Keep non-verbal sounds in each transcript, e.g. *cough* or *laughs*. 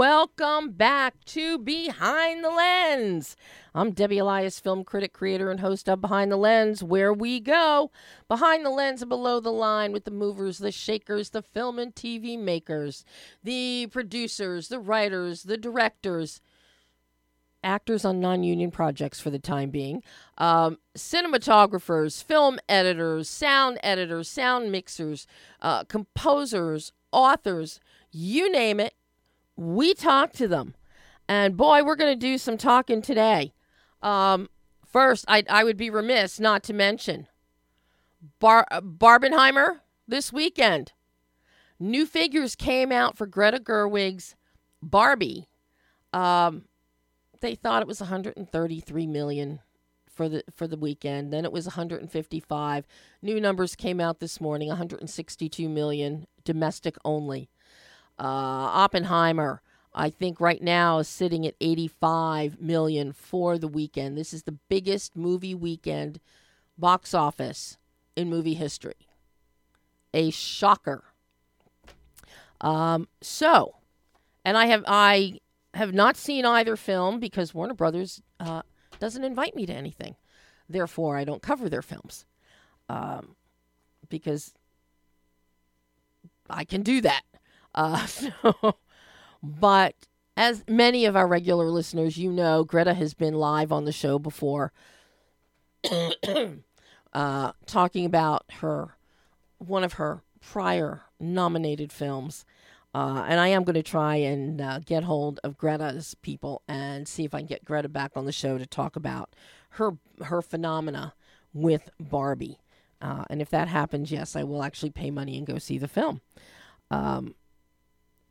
welcome back to Behind the Lens. I'm Debbie Elias, film critic, creator, and host of Behind the Lens, where we go behind the lens and below the line with the movers, the shakers, the film and TV makers, the producers, the writers, the directors, actors on non union projects for the time being, um, cinematographers, film editors, sound editors, sound mixers, uh, composers, authors, you name it. We talk to them. And boy, we're going to do some talking today. Um, first, I, I would be remiss not to mention Bar- Barbenheimer this weekend. New figures came out for Greta Gerwig's Barbie. Um, they thought it was 133 million for the for the weekend. Then it was 155. New numbers came out this morning, 162 million domestic only. Uh, Oppenheimer, I think right now is sitting at 85 million for the weekend. This is the biggest movie weekend box office in movie history. A shocker. Um, so, and I have I have not seen either film because Warner Brothers uh, doesn't invite me to anything. Therefore, I don't cover their films um, because I can do that. Uh, *laughs* so, but as many of our regular listeners, you know, Greta has been live on the show before, *coughs* uh, talking about her one of her prior nominated films. Uh, and I am going to try and uh, get hold of Greta's people and see if I can get Greta back on the show to talk about her her phenomena with Barbie. Uh, and if that happens, yes, I will actually pay money and go see the film. Um,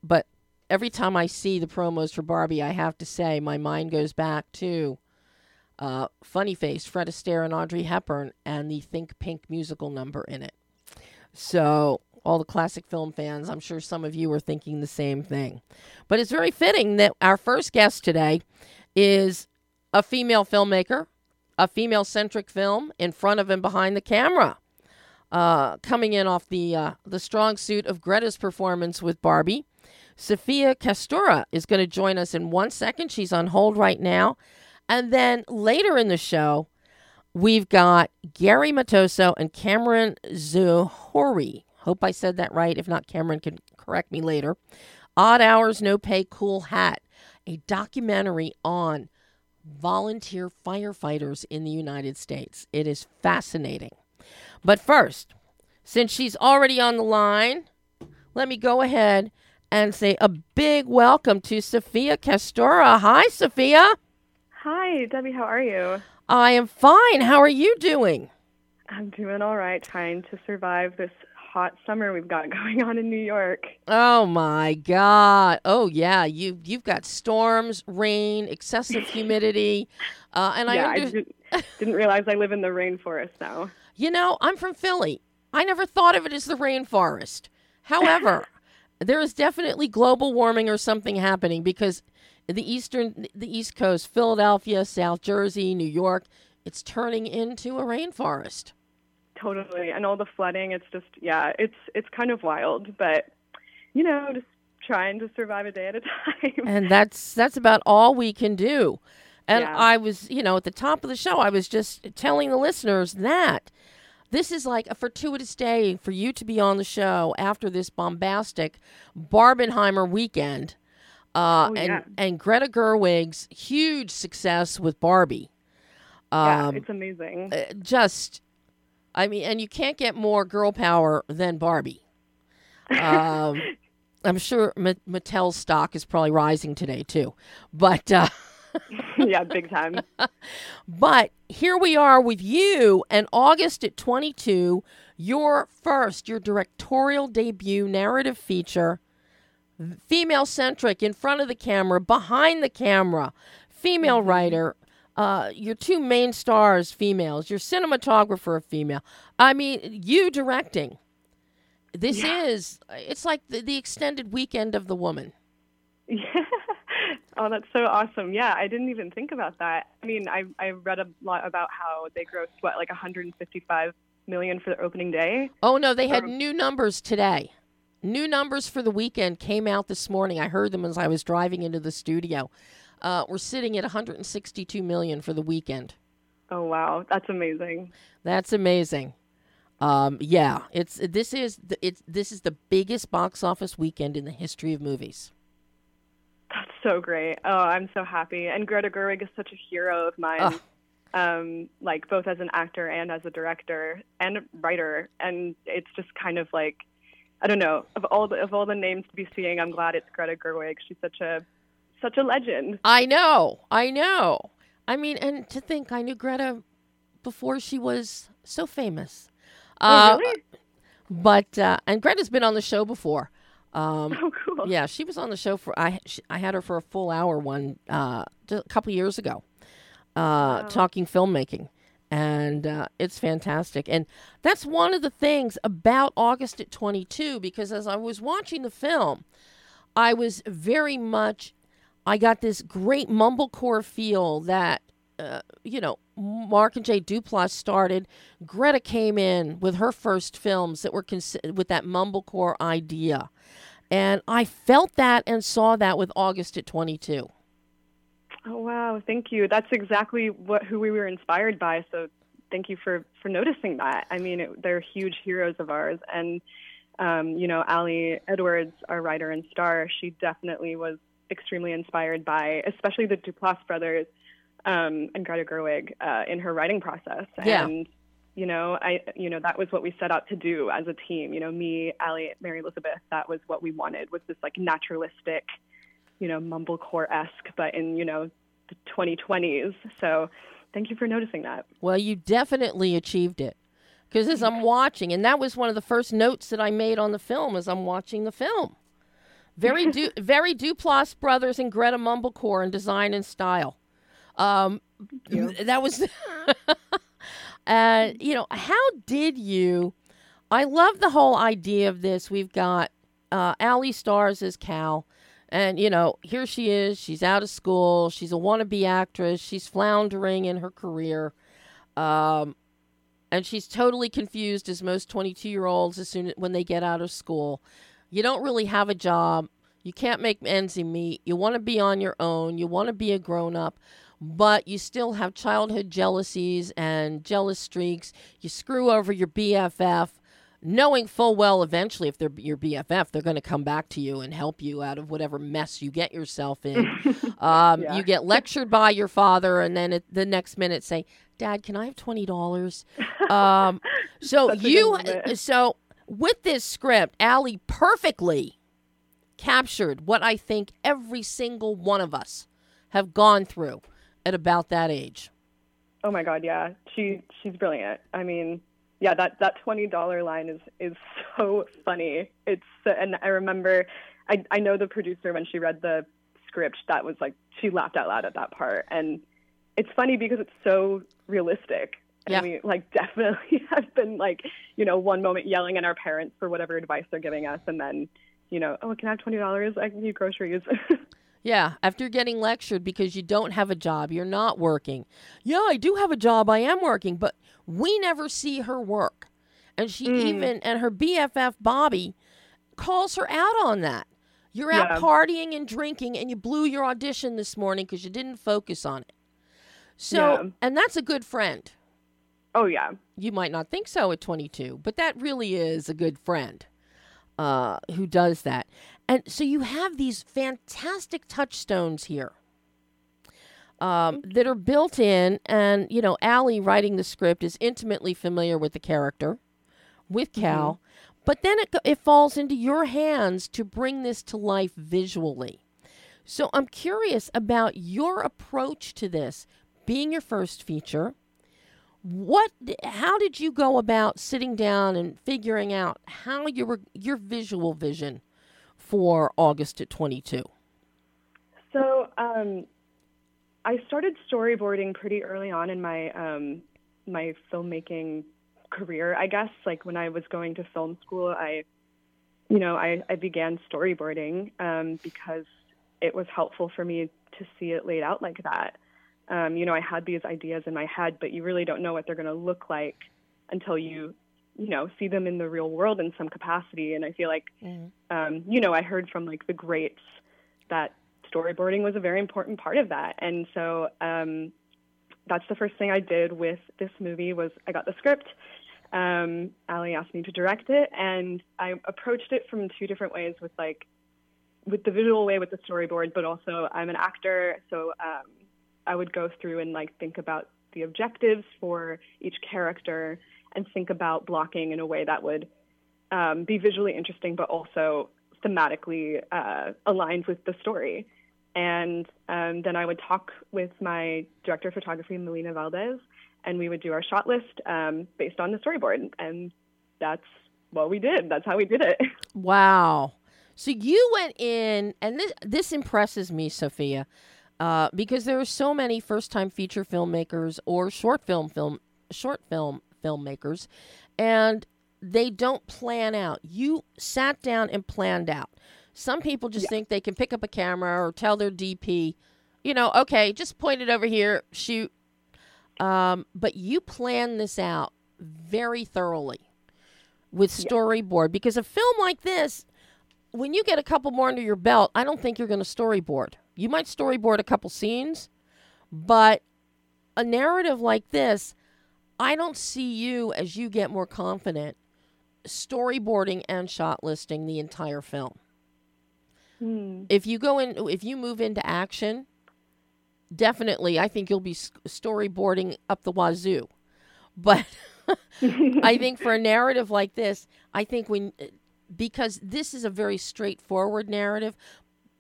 but every time I see the promos for Barbie, I have to say my mind goes back to uh, Funny Face, Fred Astaire, and Audrey Hepburn, and the Think Pink musical number in it. So, all the classic film fans, I'm sure some of you are thinking the same thing. But it's very fitting that our first guest today is a female filmmaker, a female centric film in front of and behind the camera. Uh, coming in off the uh, the strong suit of Greta's performance with Barbie, Sophia Castuera is going to join us in one second. She's on hold right now. And then later in the show, we've got Gary Matoso and Cameron Zohoori. Hope I said that right. If not, Cameron can correct me later. Odd Hours, No Pay, Cool Hat, a documentary on volunteer firefighters in the United States. It is fascinating. But first, since she's already on the line, let me go ahead and say a big welcome to Sophia Castuera. Hi, Sophia. Hi, Debbie. How are you? I am fine. How are you doing? I'm doing all right, trying to survive this hot summer we've got *laughs* going on in New York. Oh my God! Oh yeah, you you've got storms, rain, excessive *laughs* humidity, uh, and yeah, I, under- I didn't, *laughs* didn't realize I live in the rainforest now. You know, I'm from Philly. I never thought of it as the rainforest. However, there is definitely global warming or something happening because the eastern the east coast philadelphia south jersey new york it's turning into a rainforest. Totally. And all the flooding it's just yeah it's it's kind of wild but you know just trying to survive a day at a *laughs* time. And that's that's about all we can do. And Yeah. i was you know at the top of the show i was just telling the listeners that this is like a fortuitous day for you to be on the show after this bombastic barbenheimer weekend uh, Oh, and yeah. and Greta Gerwig's huge success with Barbie. yeah Um, it's amazing uh, just, I mean, and you can't get more girl power than Barbie. Um, *laughs* I'm sure Ma- Mattel's stock is probably rising today too, but uh, *laughs* *laughs* yeah big time but here we are with you, and August at 22, your first, your directorial debut narrative feature, female centric, in front of the camera, behind the camera, female writer. Uh, your two main stars, females. Your cinematographer, a female. I mean, you directing. This Yeah. is. It's like the, the extended weekend of the woman. *laughs* Yeah. Oh, that's so awesome. Yeah, I didn't even think about that. I mean, I I read a lot about how they grossed what like 155 million for the opening day. Oh no, they had Um, new numbers today. new numbers for the weekend came out this morning. I heard them as I was driving into the studio. Uh, we're sitting at 162 million for the weekend. Oh wow, that's amazing. That's amazing. Um, yeah, it's this is the, it's this is the biggest box office weekend in the history of movies. That's so great. Oh, I'm so happy. And Greta Gerwig is such a hero of mine. Ugh. Um, like both as an actor and as a director and writer. And it's just kind of like I don't know, of all the of all the names to be seeing, I'm glad it's Greta Gerwig. She's such a such a legend. I know. I know. I mean, and to think I knew Greta before she was so famous. Oh, really? But uh, and Greta's been on the show before. Um, *laughs* Oh, cool. Yeah, she was on the show for I. She, I had her for a full hour one uh, a couple years ago, uh, talking filmmaking, and uh, it's fantastic. And that's one of the things about August at twenty two because as I was watching the film, I was very much. I got this great mumblecore feel that uh, you know, Mark and Jay Duplass started. Greta came in with her first films that were cons- with that mumblecore idea. And I felt that and saw that with August at 22. Oh wow, thank you. That's exactly what who we were inspired by. So thank you for for noticing that. I mean, it, they're huge heroes of ours, and um, you know, Ali Edwards, our writer and star, she definitely was extremely inspired by, especially the Duplass brothers um, and Greta Gerwig uh, in her writing process. Yeah. And you know, I you know that was what we set out to do as a team. You know, me, Ali, Mary Elizabeth. That was what we wanted was this like naturalistic, you know, mumblecore esque, but in you know the 2020s. So, thank you for noticing that. Well, you definitely achieved it. Because as I'm watching, and that was one of the first notes that I made on the film as I'm watching the film. Very, *laughs* du- very Duplass brothers and Greta Mumblecore in design and style. Um, that was, *laughs* uh, you know, how did you? I love the whole idea of this. We've got uh, Allie Stars as Cal, and you know, here she is. She's out of school. She's a wannabe actress. She's floundering in her career, um, and she's totally confused as most twenty-two-year-olds as soon when they get out of school. You don't really have a job. You can't make ends meet. You want to be on your own. You want to be a grown-up but you still have childhood jealousies and jealous streaks. You screw over your BFF, knowing full well eventually if they're your BFF, they're going to come back to you and help you out of whatever mess you get yourself in. *laughs* um, Yeah. You get lectured by your father, and then at the next minute say, "Dad, can I have twenty dollars?" *laughs* um, so you, so with this script, Allie perfectly captured what I think every single one of us have gone through at about that age. Oh my God, yeah, she she's brilliant. I mean, yeah, that that twenty dollar line is is so funny. It's and I remember, I I know the producer when she read the script that was like she laughed out loud at that part, and it's funny because it's so realistic. And Yeah. we like *laughs* definitely have been like you know one moment yelling at our parents for whatever advice they're giving us, and then you know oh can I have twenty dollars? I need groceries. *laughs* Yeah, after getting lectured because you don't have a job, you're not working. Yeah, I do have a job, I am working, but we never see her work. And she Mm. even, and her BFF, Bobby, calls her out on that. You're out Yeah. partying and drinking, and you blew your audition this morning because you didn't focus on it. So, Yeah. and that's a good friend. oh yeah, You might not think so at 22, but that really is a good friend uh, who does that. And so you have these fantastic touchstones here um, that are built in. And, you know, Allie writing the script is intimately familiar with the character, with Cal. But then it, it falls into your hands to bring this to life visually. So I'm curious about your approach to this being your first feature what how did you go about sitting down and figuring out how you were your visual vision for august at 22 So um, I started storyboarding pretty early on in my um, my filmmaking career. I guess like when I was going to film school, I you know I, I began storyboarding um, because it was helpful for me to see it laid out like that. Um, you know, I had these ideas in my head, but you really don't know what they're going to look like until you you know, see them in the real world in some capacity. And I feel like, Mhm. um, you know, I heard from like the greats that storyboarding was a very important part of that. And so um, that's the first thing I did with this movie was I got the script. Um, Ali asked me to direct it, and I approached it from two different ways with like with the visual way with the storyboard, but also I'm an actor, so um, I would go through and like think about the objectives for each character and think about blocking in a way that would um, be visually interesting, but also thematically uh, aligned with the story. And um, then I would talk with my director of photography, Melina Valdez, and we would do our shot list um, based on the storyboard. And that's what we did. That's how we did it. *laughs* Wow. So you went in, and this this impresses me, Sophia, uh, because there are so many first time feature filmmakers or short film film short film filmmakers, and they don't plan out. You sat down and planned out. Some people just think they can pick up a camera or tell their DP, you know, okay, just point it over here, shoot. Um, but you plan this out very thoroughly with storyboard because a film like this, when you get a couple more under your belt, I don't think you're going to storyboard. You might storyboard a couple scenes, but a narrative like this, I don't see you as you get more confident storyboarding and shot listing the entire film. Hmm. If you go in, if you move into action, definitely, I think you'll be storyboarding up the wazoo. *laughs* But I think for a narrative like this, I think when because this is a very straightforward narrative,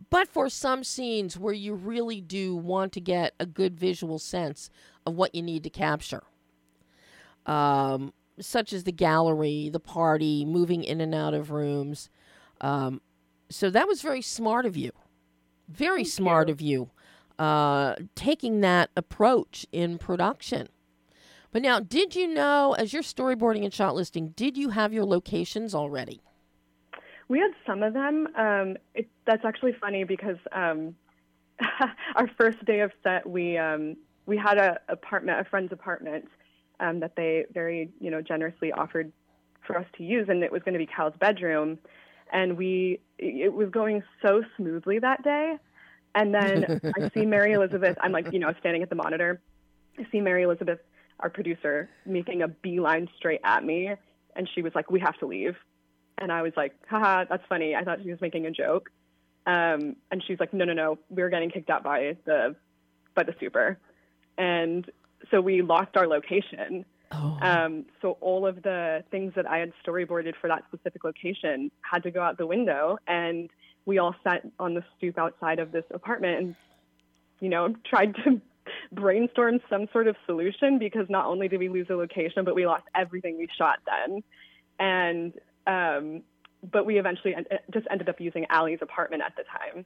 but for some scenes where you really do want to get a good visual sense of what you need to capture, um, such as the gallery, the party, moving in and out of rooms. Um, so that was very smart of you. Very Thank smart you. of you, uh, taking that approach in production. But now, did you know, as you're storyboarding and shot listing, did you have your locations already? We had some of them. Um, it, that's actually funny because um, *laughs* our first day of set, we um, we had a apartment, a friend's apartment, um, that they very you know generously offered for us to use, and it was going to be Cal's bedroom, and we it was going so smoothly that day, and then *laughs* I see Mary Elizabeth. I'm like you know standing at the monitor. I see Mary Elizabeth, our producer, making a beeline straight at me, and she was like, "We have to leave." And I was like, haha, that's funny. I thought she was making a joke. Um, and she's like, no, no, no, we were getting kicked out by the by the super. And so we lost our location. Oh, Um, so all of the things that I had storyboarded for that specific location had to go out the window. And we all sat on the stoop outside of this apartment and, you know, *laughs* tried to brainstorm some sort of solution because not only did we lose the location, but we lost everything we shot then. And um, but we eventually en- just ended up using Allie's apartment at the time.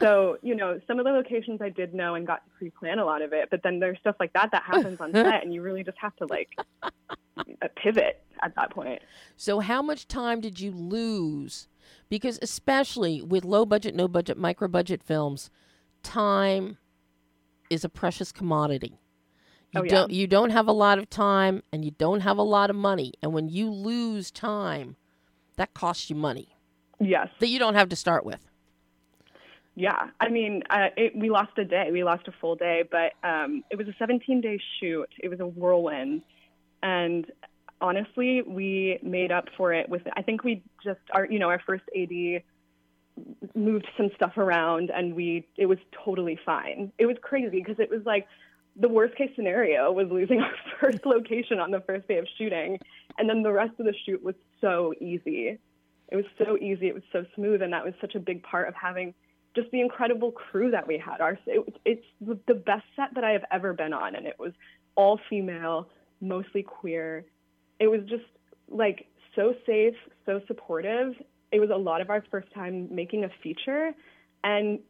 So, you know, some of the locations I did know and got to pre-plan a lot of it, but then there's stuff like that that happens on *laughs* set, and you really just have to like uh, pivot at that point. So, how much time did you lose? Because, especially with low budget, no budget, micro budget films, time is a precious commodity. You Oh, yeah. don't you don't have a lot of time and you don't have a lot of money. And when you lose time, that costs you money Yes. that you don't have to start with. Yeah, I mean, uh, it, we lost a day. We lost a full day, but um, it was a 17 day shoot. It was a whirlwind. And honestly, we made up for it with, I think we just, our, you know, our first AD moved some stuff around and we, it was totally fine. It was crazy because it was like the worst case scenario was losing *laughs* our first location on the first day of shooting. And then the rest of the shoot was so easy. It was so easy. It was so smooth. And that was such a big part of having just the incredible crew that we had. Our it, it's the best set that I have ever been on, and it was all female, mostly queer. It was just like so safe, so supportive. It was a lot of our first time making a feature, and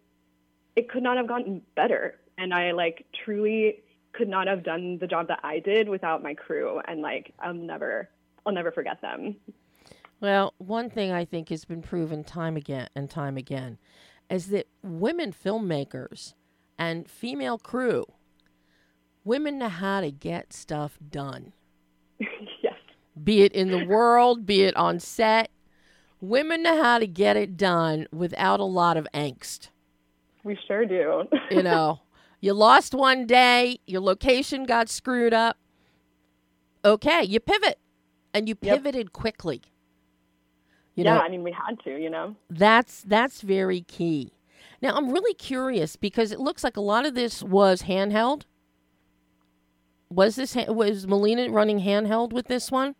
it could not have gotten better. And I like truly could not have done the job that I did without my crew. And like I'll never, I'll never forget them. Well, one thing I think has been proven time again and time again is that women filmmakers and female crew, women know how to get stuff done. *laughs* yes. be it in the world, be it on set. Women know how to get it done without a lot of angst. We sure do. you know, *laughs* you lost one day, your location got screwed up. Okay, you pivot, and you Yep. pivoted quickly. You yeah, know, I mean, we had to, you know. that's that's very key. Now, I'm really curious because it looks like a lot of this was handheld. Was this ha- was Melina running handheld with this one?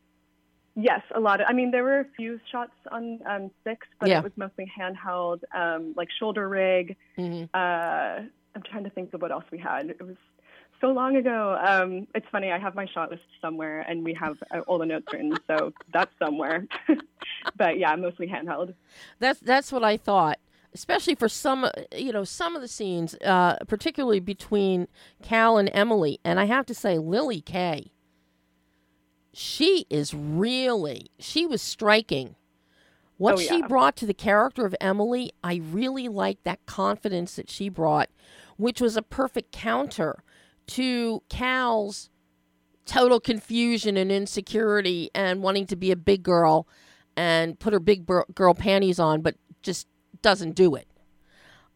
Yes, a lot of. I mean, there were a few shots on um, sticks, but Yeah. it was mostly handheld, um, like shoulder rig. hmm Uh, I'm trying to think of what else we had. It was so long ago. Um, it's funny. I have my shot list somewhere, and we have uh, all the notes written, so that's somewhere. *laughs* but yeah, mostly handheld. That's that's what I thought, especially for some, you know, some of the scenes, uh, particularly between Cal and Emily. And I have to say, Lily Kay, she is really, she was striking. What Oh, she brought to the character of Emily, I really liked that confidence that she brought, which was a perfect counter to Cal's total confusion and insecurity and wanting to be a big girl and put her big girl panties on, but just doesn't do it.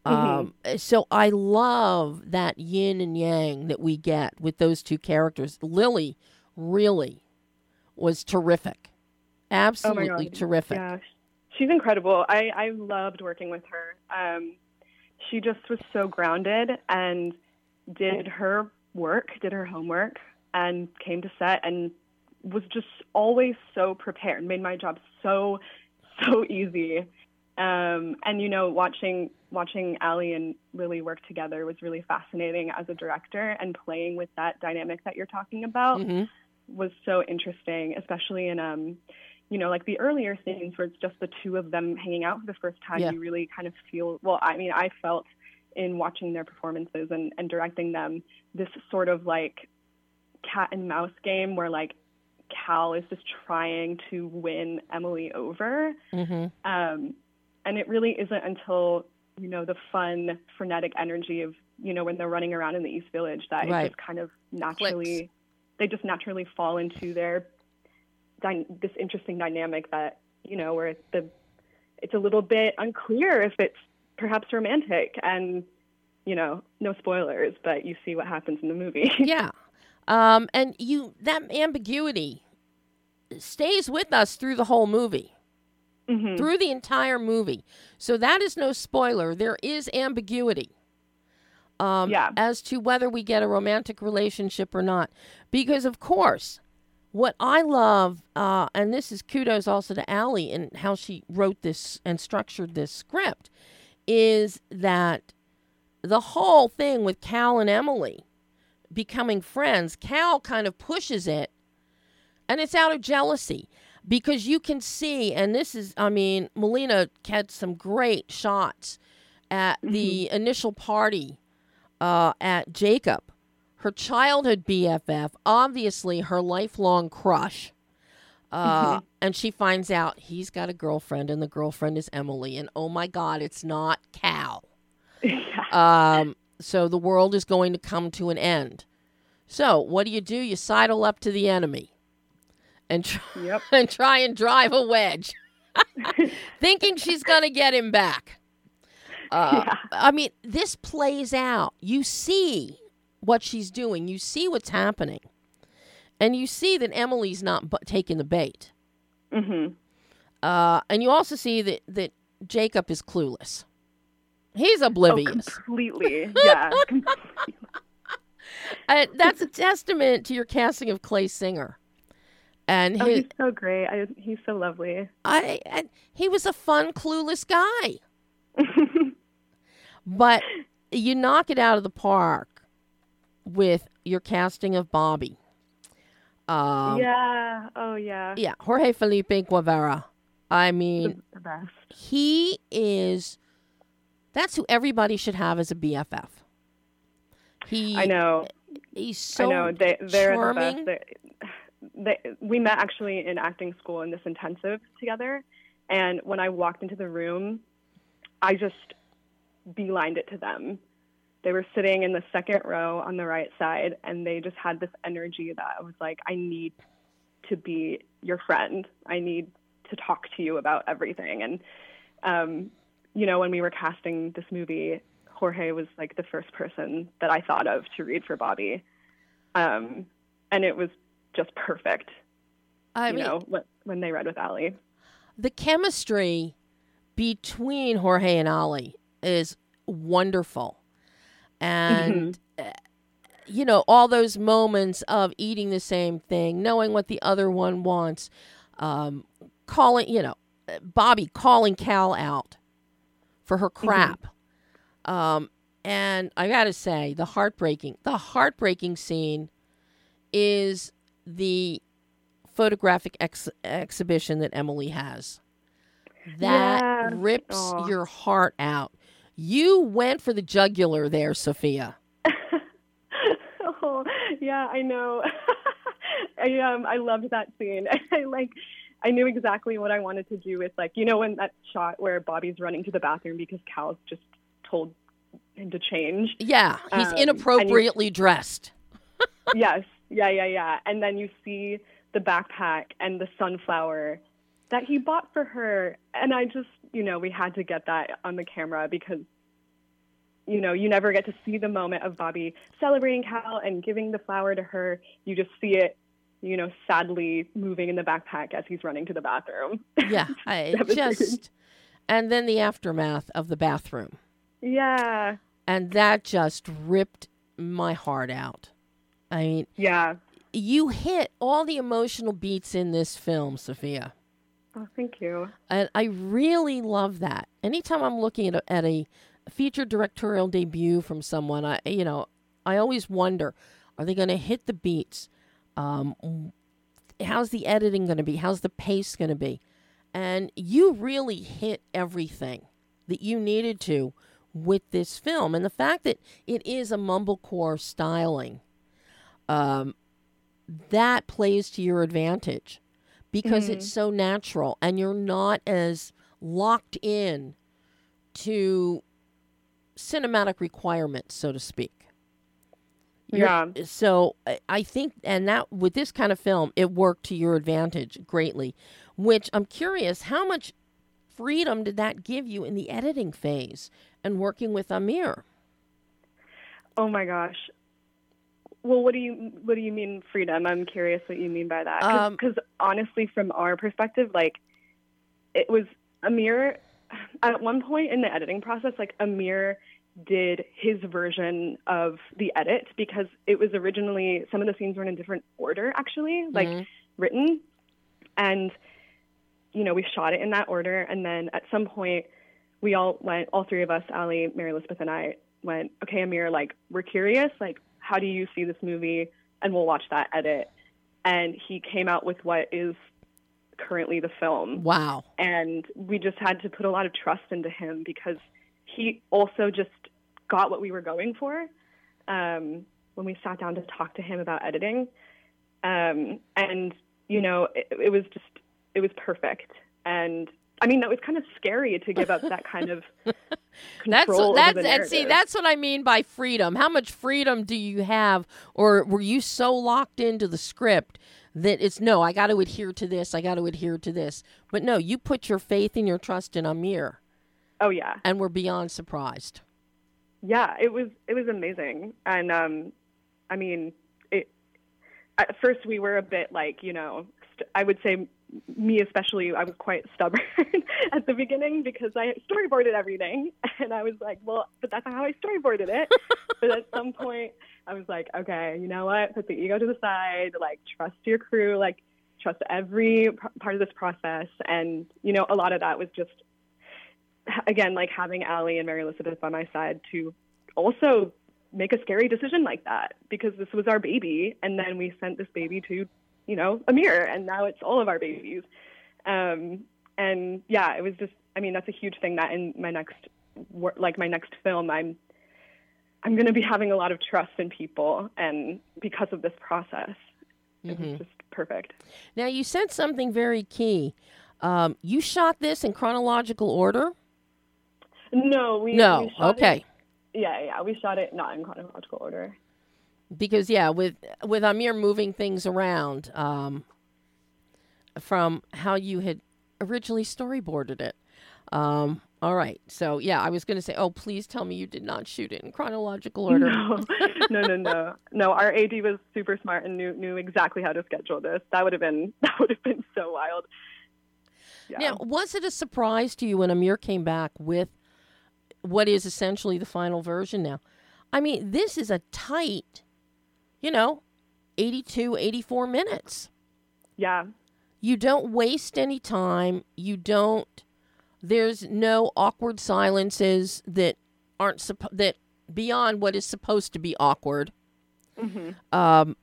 Um, so I love that yin and yang that we get with those two characters. Lily really was terrific, absolutely Oh terrific. Yeah, she's incredible. I, I loved working with her. Um, she just was so grounded and did her work, did her homework, and came to set and was just always so prepared. Made my job so so easy. Um, and you know, watching watching Ali and Lily work together was really fascinating as a director, and playing with that dynamic that you're talking about hmm was so interesting, especially in um, you know, like the earlier scenes where it's just the two of them hanging out for the first time. Yeah. You really kind of feel well. I mean, I felt in watching their performances and, and directing them this sort of like cat and mouse game where like Cal is just trying to win Emily over. hmm Um, and it really isn't until you know the fun, frenetic energy of you know when they're running around in the East Village that Right. it just kind of naturally they just naturally fall into their dy- this interesting dynamic that you know where it's the it's a little bit unclear if it's perhaps romantic and you know no spoilers but you see what happens in the movie *laughs* Yeah. Um, and you that ambiguity stays with us through the whole movie. Mhm. through the entire movie. So that is no spoiler. There is ambiguity um, Yeah. as to whether we get a romantic relationship or not. Because, of course, what I love, uh, and this is kudos also to Allie and how she wrote this and structured this script, is that the whole thing with Cal and Emily becoming friends, Cal kind of pushes it, and it's out of jealousy because you can see, and this is, I mean, Melina had some great shots at the initial party uh, at Jacob. Her childhood BFF, obviously her lifelong crush. Uh, And she finds out he's got a girlfriend, and the girlfriend is Emily. And oh my God, it's not Cal. yeah. *laughs* Um, so the world is going to come to an end. So what do you do? You sidle up to the enemy and try, yep *laughs* and try and drive a wedge, *laughs* thinking she's going to get him back. Uh, Yeah. I mean, this plays out. You see what she's doing. You see what's happening, and you see that Emily's not bu- taking the bait. Mm-hmm. Uh, and you also see that that Jacob is clueless. He's oblivious. oh, completely yeah *laughs* *laughs* Uh, that's a testament to your casting of Clay Singer. And oh he's so great I, he's so lovely I, and he was a fun, clueless guy. *laughs* But you knock it out of the park with your casting of Bobby. Um, yeah oh yeah yeah, Jorge Felipe Guevara. I mean, the, the best he is. That's who everybody should have as a BFF. He, I know He's so I know they they're charming. the they, we met actually in acting school in this intensive together, and when I walked into the room, I just beelined it to them. They were sitting in the second row on the right side, and they just had this energy that I was like, I need to be your friend. I need to talk to you about everything. And, um, you know, when we were casting this movie, Jorge was like the first person that I thought of to read for Bobby. Um, and it was just perfect. I you mean, know, when, when they read with Ali. the chemistry between Jorge and Ali is wonderful. And, uh, you know, all those moments of eating the same thing, knowing what the other one wants, um, calling, you know, uh, Bobby calling Cal out for her crap. Um, and I got to say, the heartbreaking, the heartbreaking scene is the photographic ex- exhibition that Emily has. That Yeah. rips Aw. your heart out. You went for the jugular there, Sophia. *laughs* oh, yeah, I know. *laughs* I um I loved that scene. *laughs* I like I knew exactly what I wanted to do with like you know when that shot where Bobby's running to the bathroom because Cal's just told him to change. Yeah, he's Um, and you- inappropriately dressed. yes, yeah, yeah, yeah. And then you see the backpack and the sunflower that he bought for her, and I just you know we had to get that on the camera because you know, you never get to see the moment of Bobby celebrating Cal and giving the flower to her. You just see it, you know, sadly moving in the backpack as he's running to the bathroom. *laughs* Yeah, I just and then the aftermath of the bathroom. Yeah. And that just ripped my heart out. I mean, Yeah. you hit all the emotional beats in this film, Sophia. Oh, thank you. And I really love that. Anytime I'm looking at a, at a feature directorial debut from someone, I you know, I always wonder, are they going to hit the beats? Um, how's the editing going to be? How's the pace going to be? And you really hit everything that you needed to with this film, and the fact that it is a mumblecore styling, um, that plays to your advantage because it's mm-hmm. so natural and you're not as locked in to cinematic requirements, so to speak. Yeah. So I- I think, and that with this kind of film, it worked to your advantage greatly. Which I'm curious, how much freedom did that give you in the editing phase and working with Amir? Oh my gosh. Well, what do you what do you mean freedom? I'm curious what you mean by that. Um, Because honestly, from our perspective, like it was Amir. At one point in the editing process, like Amir did his version of the edit because it was originally some of the scenes were in a different order, actually, like Mhm. written, and you know we shot it in that order, and then at some point we all went, all three of us, Ali, Mary Elizabeth, and I went, okay, Amir, like, we're curious, like, how do you see this movie? And we'll watch that edit. And he came out with what is currently the film. Wow. And we just had to put a lot of trust into him because he also just got what we were going for um, when we sat down to talk to him about editing. Um, and, you know, it, it was just, it was perfect. And I mean, that was kind of scary to give up that kind of That's *laughs* control that's the and see that's what I mean by freedom. How much freedom do you have, or were you so locked into the script that it's no, I got to adhere to this, I got to adhere to this. But no, you put your faith and your trust in Amir, Oh yeah, and we're beyond surprised. yeah. It was it was amazing, and um, I mean, it. At first, we were a bit like you know, st- I would say me especially, I was quite stubborn *laughs* at the beginning because I storyboarded everything, *laughs* and I was like, well, but that's not how I storyboarded it. *laughs* but at some point, I was like, okay, you know what? Put the ego to the side. Like, trust your crew. Like, trust every part of this process. And you know, a lot of that was just again, like having Allie and Mary Elizabeth by my side to also make a scary decision like that because this was our baby, and then we sent this baby to, you know, Amir, and now it's all of our babies. Um, and yeah, it was just, I mean, that's a huge thing that in my next, like my next film, I'm, I'm going to be having a lot of trust in people, and because of this process, it was just perfect. Now you said something very key. Um, you shot this in chronological order. No, we No, we shot okay. It, yeah, yeah, we shot it not in chronological order. Because yeah with with amir moving things around um from how you had originally storyboarded it. Um, all right. So yeah, I was going to say, oh, please tell me you did not shoot it in chronological order. No, *laughs* no, no, no. No, our AD was super smart and knew knew exactly how to schedule this. That would have been *laughs* that would have been so wild. Yeah. Now, was it a surprise to you when Amir came back with what is essentially the final version now? I mean, this is a tight, you know, 82, 84 minutes. Yeah. You don't waste any time. You don't there's no awkward silences that aren't suppo- that beyond what is supposed to be awkward. Mm-hmm. Um,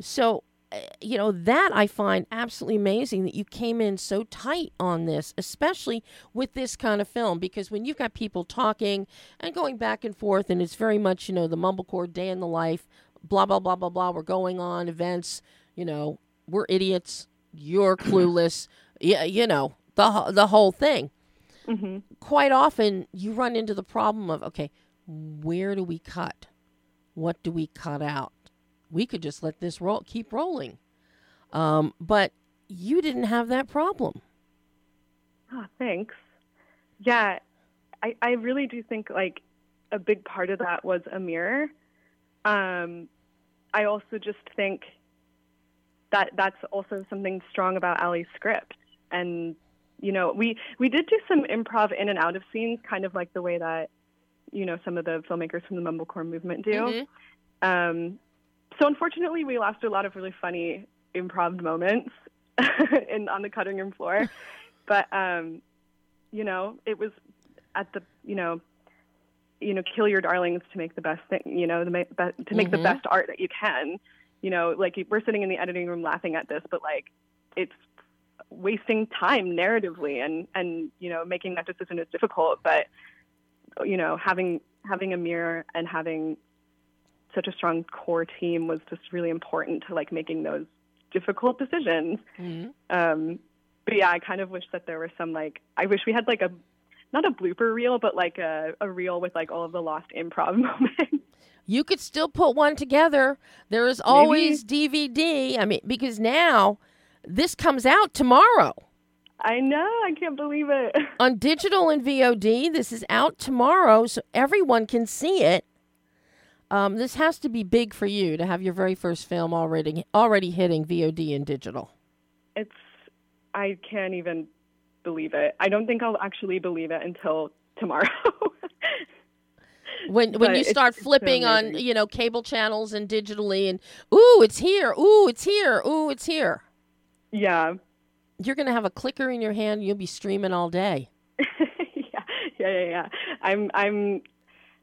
so, eh, you know, that I find absolutely amazing that you came in so tight on this, especially with this kind of film, because when you've got people talking and going back and forth, and it's very much, you know, the mumblecore day in the life, blah, blah, blah, blah, blah, we're going on events, you know, we're idiots, you're *clears throat* clueless, yeah, you know, the, the whole thing. Mm-hmm. Quite often, you run into the problem of, okay, where do we cut? What do we cut out? We could just let this roll, keep rolling. Um, but you didn't have that problem. Oh, thanks. Yeah, I, I really do think like a big part of that was Amir. Um, I also just think that that's also something strong about Ali's script and you know, we we did do some improv in and out of scenes, kind of like the way that you know some of the filmmakers from the mumblecore movement do. Mm-hmm. Um, so unfortunately, we lost a lot of really funny improv moments *laughs* in on the cutting room floor, *laughs* but um, you know, it was at the you know you know kill your darlings to make the best thing you know to make, to make Mhm. the best art that you can you know like we're sitting in the editing room laughing at this but like it's wasting time narratively and and you know making that decision is difficult but you know having having Amir and having such a strong core team was just really important to like making those difficult decisions Mhm. um but yeah i kind of wish that there were some like i wish we had like a not a blooper reel but like a, a reel with like all of the lost improv *laughs* moments You could still put one together. There is always DVD. I mean, because now this comes out tomorrow i know i can't believe it *laughs* on digital and VOD. This is out tomorrow, so everyone can see it. Um, this has to be big for you to have your very first film already already hitting VOD and digital. it's i can't even believe it i don't think i'll actually believe it until tomorrow *laughs* When when But you it's- start it's so flipping on you know cable channels and digitally, and ooh, it's here. Ooh, it's here. Ooh, it's here. yeah You're gonna have a clicker in your hand. You'll be streaming all day. *laughs* yeah, yeah, yeah, yeah. I'm, I'm,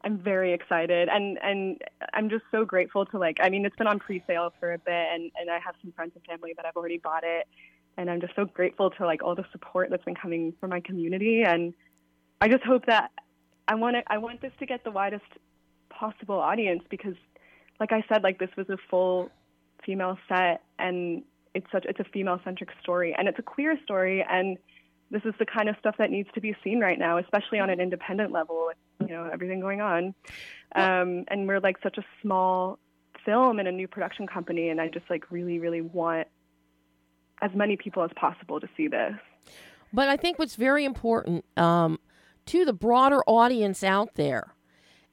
I'm very excited, and and I'm just so grateful to like. I mean, it's been on pre-sale for a bit, and and I have some friends and family that have already bought it, and I'm just so grateful to like all the support that's been coming from my community, and I just hope that I want to. I want this to get the widest possible audience because, like I said, like this was a full female set, and it's such it's a female-centric story, and it's a queer story, and this is the kind of stuff that needs to be seen right now, especially on an independent level with you know everything going on. Um, and we're like such a small film and a new production company, and I just like really, really want as many people as possible to see this. But I think what's very important um, to the broader audience out there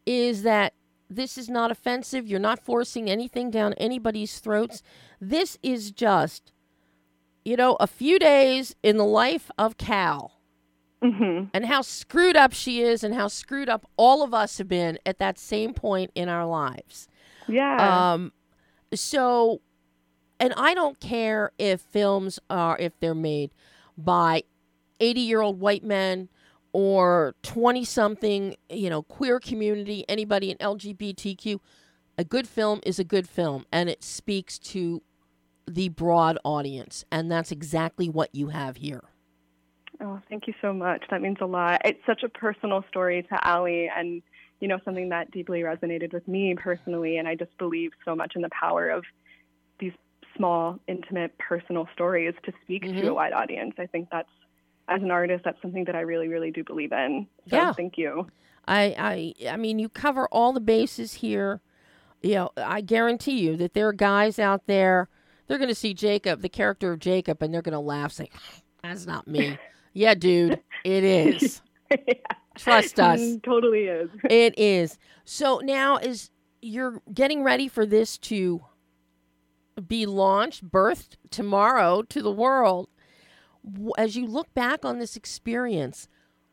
is that this is not offensive. You're not forcing anything down anybody's throats. This is just, you know, a few days in the life of Cal hmm and how screwed up she is and how screwed up all of us have been at that same point in our lives. Yeah. Um, so, and I don't care if films are if they're made by eighty-year-old white men or twenty-something, you know, queer community, anybody in LGBTQ. A good film is a good film, and it speaks to the broad audience, and that's exactly what you have here. Oh, thank you so much. That means a lot. It's such a personal story to Ali and, you know, something that deeply resonated with me personally. And I just believe so much in the power of small, intimate, personal stories to speak to Mhm. a wide audience. I think that's, as an artist, that's something that I really, really do believe in. So Yeah. thank you. I, I I mean you cover all the bases here. You know, I guarantee you that there are guys out there they're going to see Jacob, the character of Jacob, and they're going to laugh, say, "That's not me." *laughs* yeah, dude, it is. *laughs* yeah. Trust us. Mm, totally is. *laughs* It is. So now is you're getting ready for this to be launched, birthed tomorrow to the world. As you look back on this experience,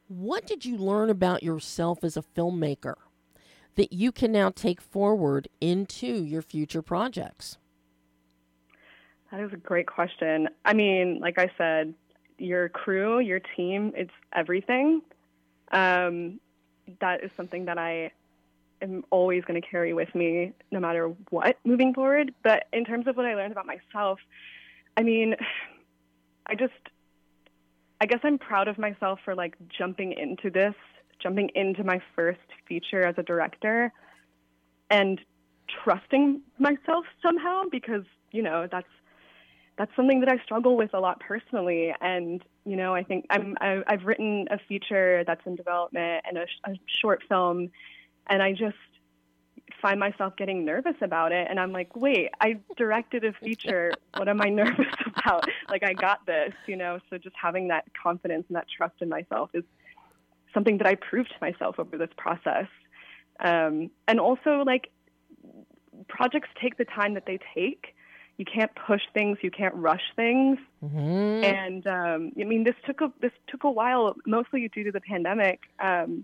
what did you learn about yourself as a filmmaker that you can now take forward into your future projects? That is a great question. I mean, like I said, your crew, your team, it's everything. Um, that is something that I am always going to carry with me no matter what moving forward. But in terms of what I learned about myself, I mean, I just, I guess I'm proud of myself for like jumping into this, jumping into my first feature as a director and trusting myself somehow because, you know, that's that's something that I struggle with a lot personally. And you know, I think I'm I, I've written a feature that's in development and a, a short film, and I just find myself getting nervous about it. And I'm like, wait, I directed a feature. what am I *laughs* nervous about? Like, I got this, you know. So just having that confidence and that trust in myself is something that I proved to myself over this process. Um, and also, like, projects take the time that they take you can't push things you can't rush things Mm-hmm. and um, i mean this took a this took a while mostly due to the pandemic um,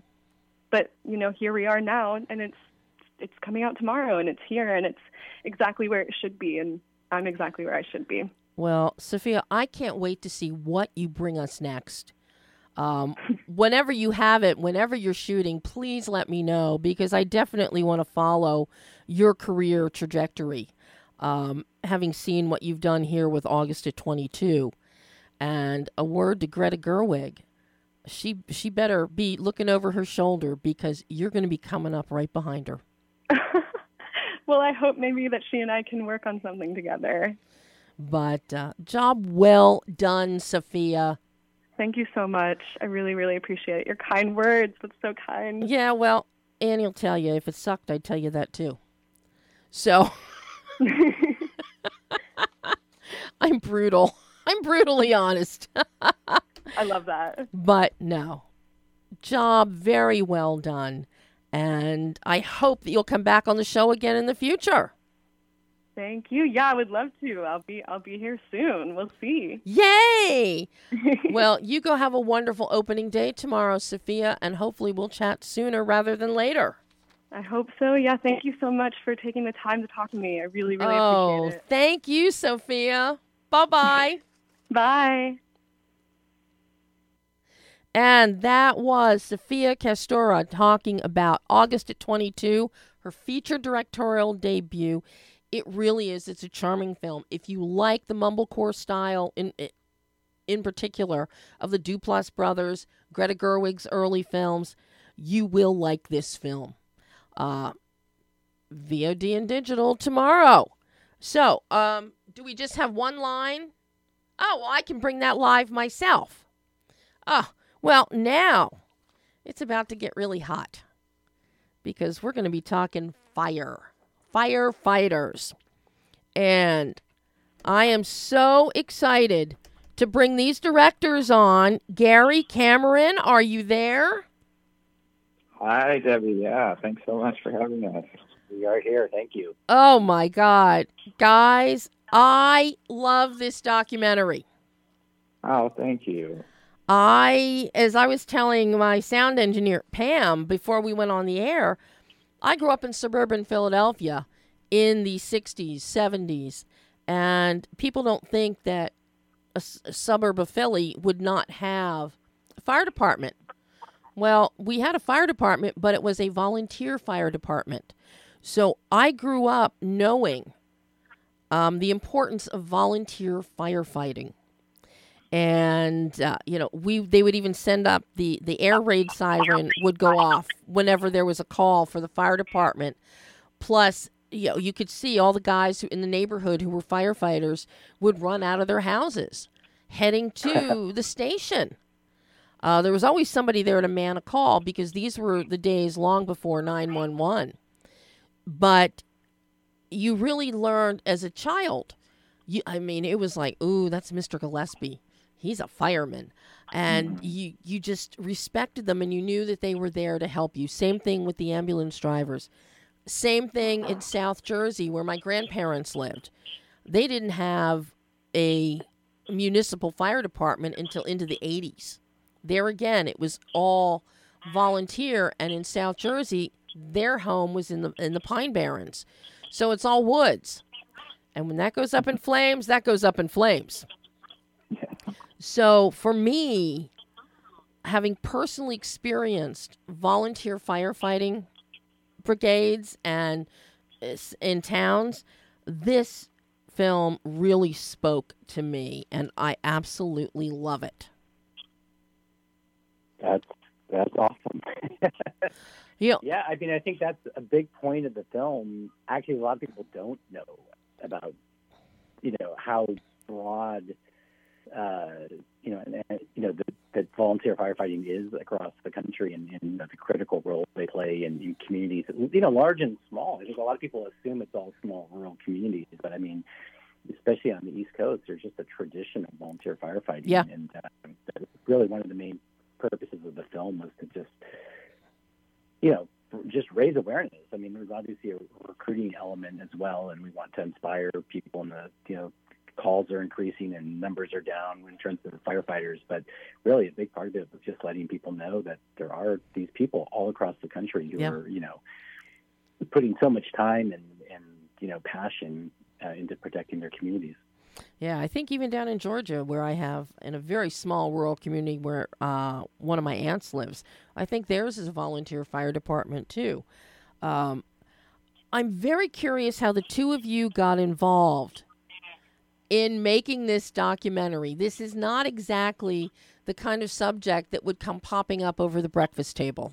but you know here we are now and it's it's coming out tomorrow and it's here and it's exactly where it should be and i'm exactly where i should be Well, Sophia, I can't wait to see what you bring us next. Um, *laughs* whenever you have it, whenever you're shooting, please let me know because I definitely want to follow your career trajectory. Um, having seen what you've done here with August at 22, and a word to Greta Gerwig, she she better be looking over her shoulder because you're going to be coming up right behind her. *laughs* well i hope maybe that she and i can work on something together But uh, job well done, Sophia. thank you so much i really really appreciate it your kind words that's so kind Yeah, well, Annie'll tell you if it sucked, I'd tell you that too. So *laughs* *laughs* I'm brutal. I'm brutally honest. I love that but no, job very well done. And I hope that you'll come back on the show again in the future. Thank you. Yeah, I would love to. I'll be I'll be here soon. We'll see. Yay! *laughs* well, you go have a wonderful opening day tomorrow, Sophia, and hopefully we'll chat sooner rather than later. I hope so. Yeah, thank you so much for taking the time to talk to me. I really really oh, appreciate it. thank you, Sophia. *laughs* Bye bye bye. And that was Sophia Castuera talking about August at 22, her feature directorial debut. It really is. It's a charming film. If you like the mumblecore style in in particular of the Duplass brothers, Greta Gerwig's early films, you will like this film. Uh, VOD and digital tomorrow. So, um, do we just have one line? Oh, well, I can bring that live myself. Oh, well, now it's about to get really hot because we're going to be talking fire, firefighters. And I am so excited to bring these directors on. Gary Cameron, are you there? Hi, Debbie. Yeah, thanks so much for having us. We are here. Thank you. Oh my God. Guys, I love this documentary. Oh, thank you. I, as I was telling my sound engineer, Pam, before we went on the air, I grew up in suburban Philadelphia in the 60s, 70s, and people don't think that a suburb of Philly would not have a fire department. Well, we had a fire department, but it was a volunteer fire department. So I grew up knowing um, the importance of volunteer firefighting and uh, you know we they would even send up the the air raid siren would go off whenever there was a call for the fire department plus you know you could see all the guys who in the neighborhood who were firefighters would run out of their houses heading to *laughs* the station uh, there was always somebody there to man a call because these were the days long before 911 but you really learned as a child you, I mean, it was like, ooh, that's Mr. Gillespie. He's a fireman, and mm-hmm. you you just respected them, and you knew that they were there to help you. Same thing with the ambulance drivers. Same thing in South Jersey, where my grandparents lived. They didn't have a municipal fire department until into the 80s. There again, it was all volunteer, and in South Jersey, their home was in the in the Pine Barrens, so it's all woods. And when that goes up in flames, that goes up in flames. So for me, having personally experienced volunteer firefighting brigades and in towns, this film really spoke to me, and I absolutely love it. That's that's awesome. *laughs* Know, yeah, I mean, I think that's a big point of the film. Actually, a lot of people don't know about, you know, how broad, uh, you know, and, and you know, that, that volunteer firefighting is across the country, and, and the critical role they play in, in communities, you know, large and small. I think a lot of people assume it's all small rural communities, but I mean, especially on the East Coast, there's just a tradition of volunteer firefighting, Yeah. and uh, that's really one of the main purposes of the film was to just you know, just raise awareness. I mean, there's obviously a recruiting element as well, and we want to inspire people. in the you know, calls are increasing and numbers are down in terms of firefighters. But really, a big part of it was just letting people know that there are these people all across the country who Yeah. are you know putting so much time and and you know passion uh, into protecting their communities. Yeah, I think even down in Georgia, where I have in a very small rural community where uh, one of my aunts lives, I think theirs is a volunteer fire department too. Um, I'm very curious how the two of you got involved in making this documentary. This is not exactly the kind of subject that would come popping up over the breakfast table,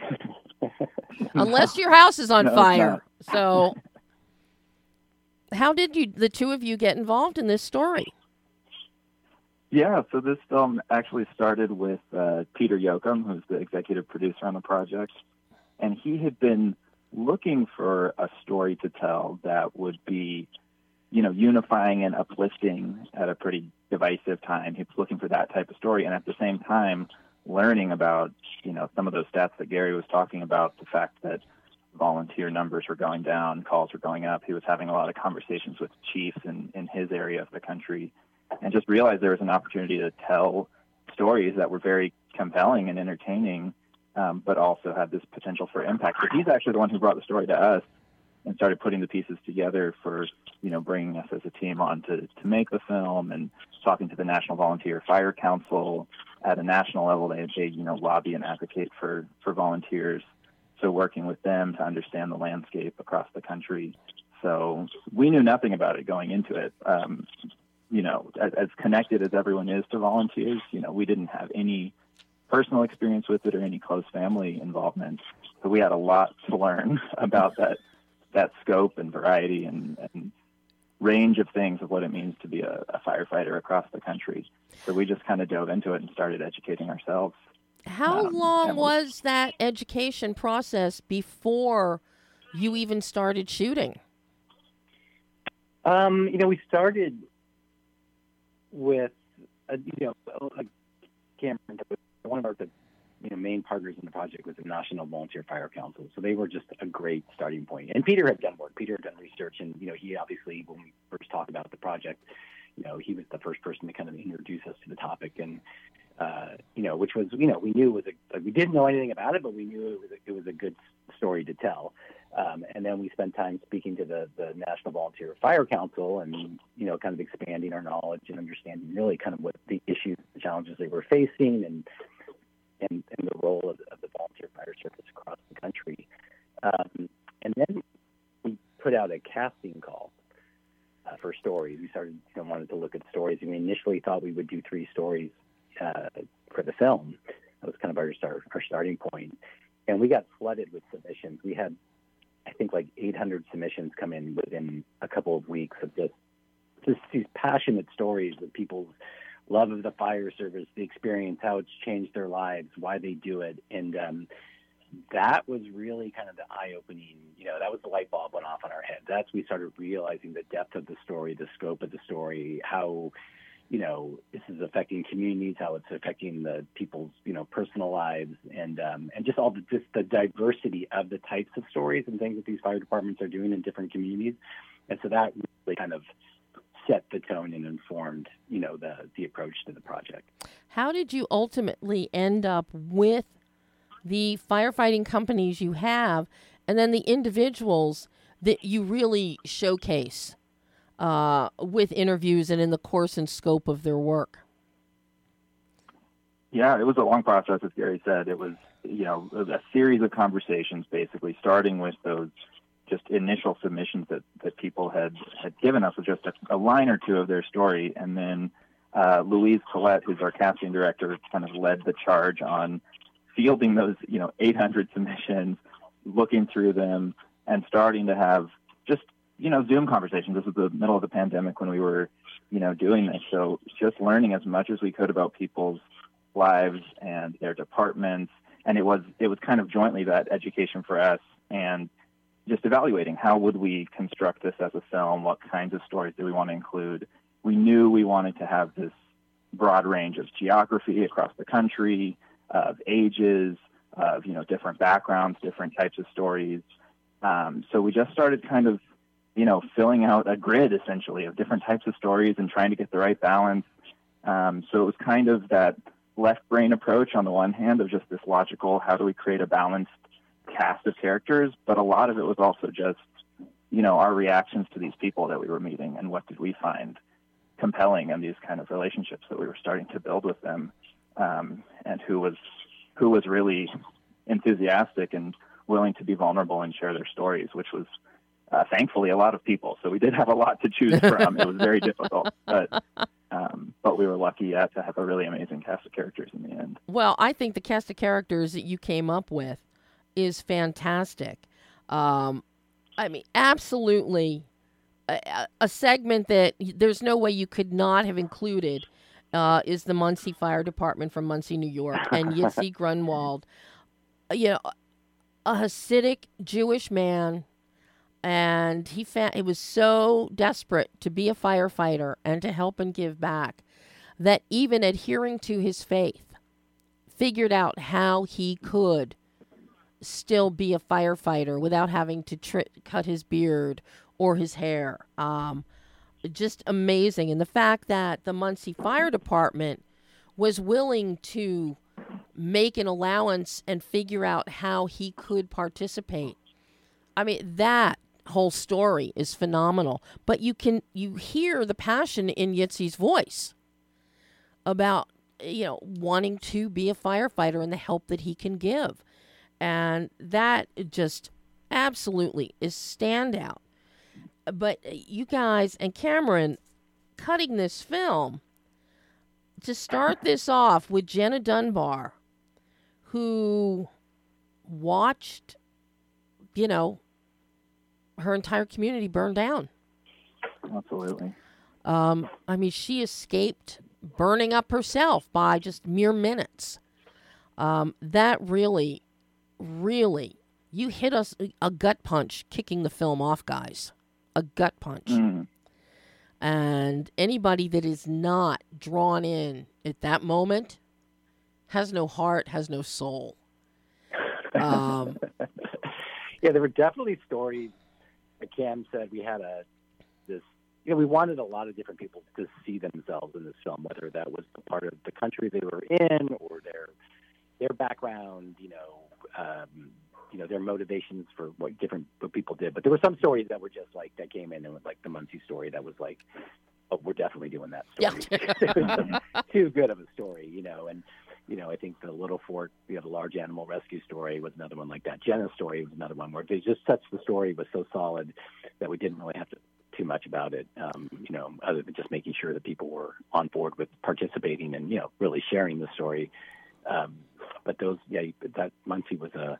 *laughs* unless your house is on No, fire. So, how did you, the two of you, get involved in this story? Yeah, so this film actually started with uh, Peter Yoakum, who's the executive producer on the project, and he had been looking for a story to tell that would be, you know, unifying and uplifting at a pretty divisive time. He was looking for that type of story, and at the same time, learning about, you know, some of those stats that Gary was talking about, the fact that volunteer numbers were going down, calls were going up. He was having a lot of conversations with chiefs in, in his area of the country and just realized there was an opportunity to tell stories that were very compelling and entertaining, um, but also had this potential for impact. So he's actually the one who brought the story to us and started putting the pieces together for you know bringing us as a team on to to make the film and talking to the National Volunteer Fire Council at a national level. They they you know lobby and advocate for for volunteers. So working with them to understand the landscape across the country. So we knew nothing about it going into it. Um, you know, as, as connected as everyone is to volunteers, you know, we didn't have any personal experience with it or any close family involvement. So we had a lot to learn *laughs* about that that scope and variety and, and range of things of what it means to be a, a firefighter across the country. So we just kind of dove into it and started educating ourselves. How Um, long we- was that education process before you even started shooting? Um, you know, we started with, uh, you know, like Cameron, one of our the, you know main partners in the project was the National Volunteer Fire Council, so they were just a great starting point. And Peter had done work. Peter had done research, and you know, he obviously when we first talked about the project, you know, he was the first person to kind of introduce us to the topic, and uh, you know, which was you know we knew was a like, we didn't know anything about it, but we knew it was a, it was a good story to tell. Um, and then we spent time speaking to the, the National Volunteer Fire Council and, you know, kind of expanding our knowledge and understanding really kind of what the issues, the challenges they were facing and, and, and the role of, of the volunteer fire service across the country. Um, and then we put out a casting call uh, for stories. We started, you know, wanted to look at stories. And we initially thought we would do three stories uh, for the film. That was kind of our, start, our starting point. And we got flooded with submissions. We had I think like 800 submissions come in within a couple of weeks of just just these passionate stories of people's love of the fire service, the experience, how it's changed their lives, why they do it, and um, that was really kind of the eye-opening. You know, that was the light bulb went off on our head. That's we started realizing the depth of the story, the scope of the story, how you know this is affecting communities, how it's affecting the people's you know personal lives, and um, and just all the just the diversity of the types of stories and things that these fire departments are doing in different communities, and so that really kind of set the tone and informed you know the the approach to the project. How did you ultimately end up with the firefighting companies you have, and then the individuals that you really showcase uh, with interviews and in the course and scope of their work? Yeah, it was a long process, as Gary said. It was, you know, a series of conversations, basically starting with those just initial submissions that, that people had, had given us with just a, a line or two of their story. And then uh, Louise Collette, who's our casting director, kind of led the charge on fielding those, you know, 800 *laughs* submissions, looking through them, and starting to have just, you know, Zoom conversations. This was the middle of the pandemic when we were, you know, doing this. So just learning as much as we could about people's lives and their departments. And it was it was kind of jointly that education for us and just evaluating how would we construct this as a film, what kinds of stories do we want to include. We knew we wanted to have this broad range of geography across the country, of ages, of you know different backgrounds, different types of stories. Um, so we just started kind of you know filling out a grid essentially of different types of stories and trying to get the right balance. Um, so it was kind of that left brain approach on the one hand of just this logical how do we create a balanced cast of characters, but a lot of it was also just you know our reactions to these people that we were meeting and what did we find compelling in these kind of relationships that we were starting to build with them um, and who was who was really enthusiastic and willing to be vulnerable and share their stories, which was uh, thankfully a lot of people. So we did have a lot to choose *laughs* from. it was very difficult, but um, but we were lucky uh, to have a really amazing cast of characters in the end. Well, I think the cast of characters that you came up with is fantastic. Um, I mean, absolutely a, a segment that there's no way you could not have included uh, is the Monsey Fire Department from Monsey, New York, and *laughs* Yitzi Grunwald. Uh, you know, a Hasidic Jewish man, and he found he was so desperate to be a firefighter and to help and give back that even adhering to his faith, figured out how he could still be a firefighter without having to tri- cut his beard or his hair. Um, just amazing. And the fact that the Monsey Fire Department was willing to make an allowance and figure out how he could participate. I mean, that whole story is phenomenal. But you can you hear the passion in Yitzi's voice about you know wanting to be a firefighter and the help that he can give. And that just absolutely is standout but you guys and Cameron cutting this film to start this off with Jenna Dunbar, who watched, you know, her entire community burn down. Absolutely. Um, I mean, she escaped burning up herself by just mere minutes. Um, that really, really, you hit us a gut punch kicking the film off, guys a gut punch. Mm. And anybody that is not drawn in at that moment has no heart, has no soul. Um, *laughs* yeah, there were definitely stories. Like Cam said, we had a this. You know, we wanted a lot of different people to see themselves in this film, whether that was the part of the country they were in or their their background. You know, um, you know their motivations for what different what people did. But there were some stories that were just like that came in and was like the Monsey story that was like, oh, we're definitely doing that story. Yeah. *laughs* too good of a story, you know. And you know, I think the Little Fork, you know, the large animal rescue story was another one like that. Jenna's story was another one where they just such the story was so solid that we didn't really have to too much about it. Um, you know, other than just making sure that people were on board with participating and you know really sharing the story. Um, but those, yeah, that Monsey was a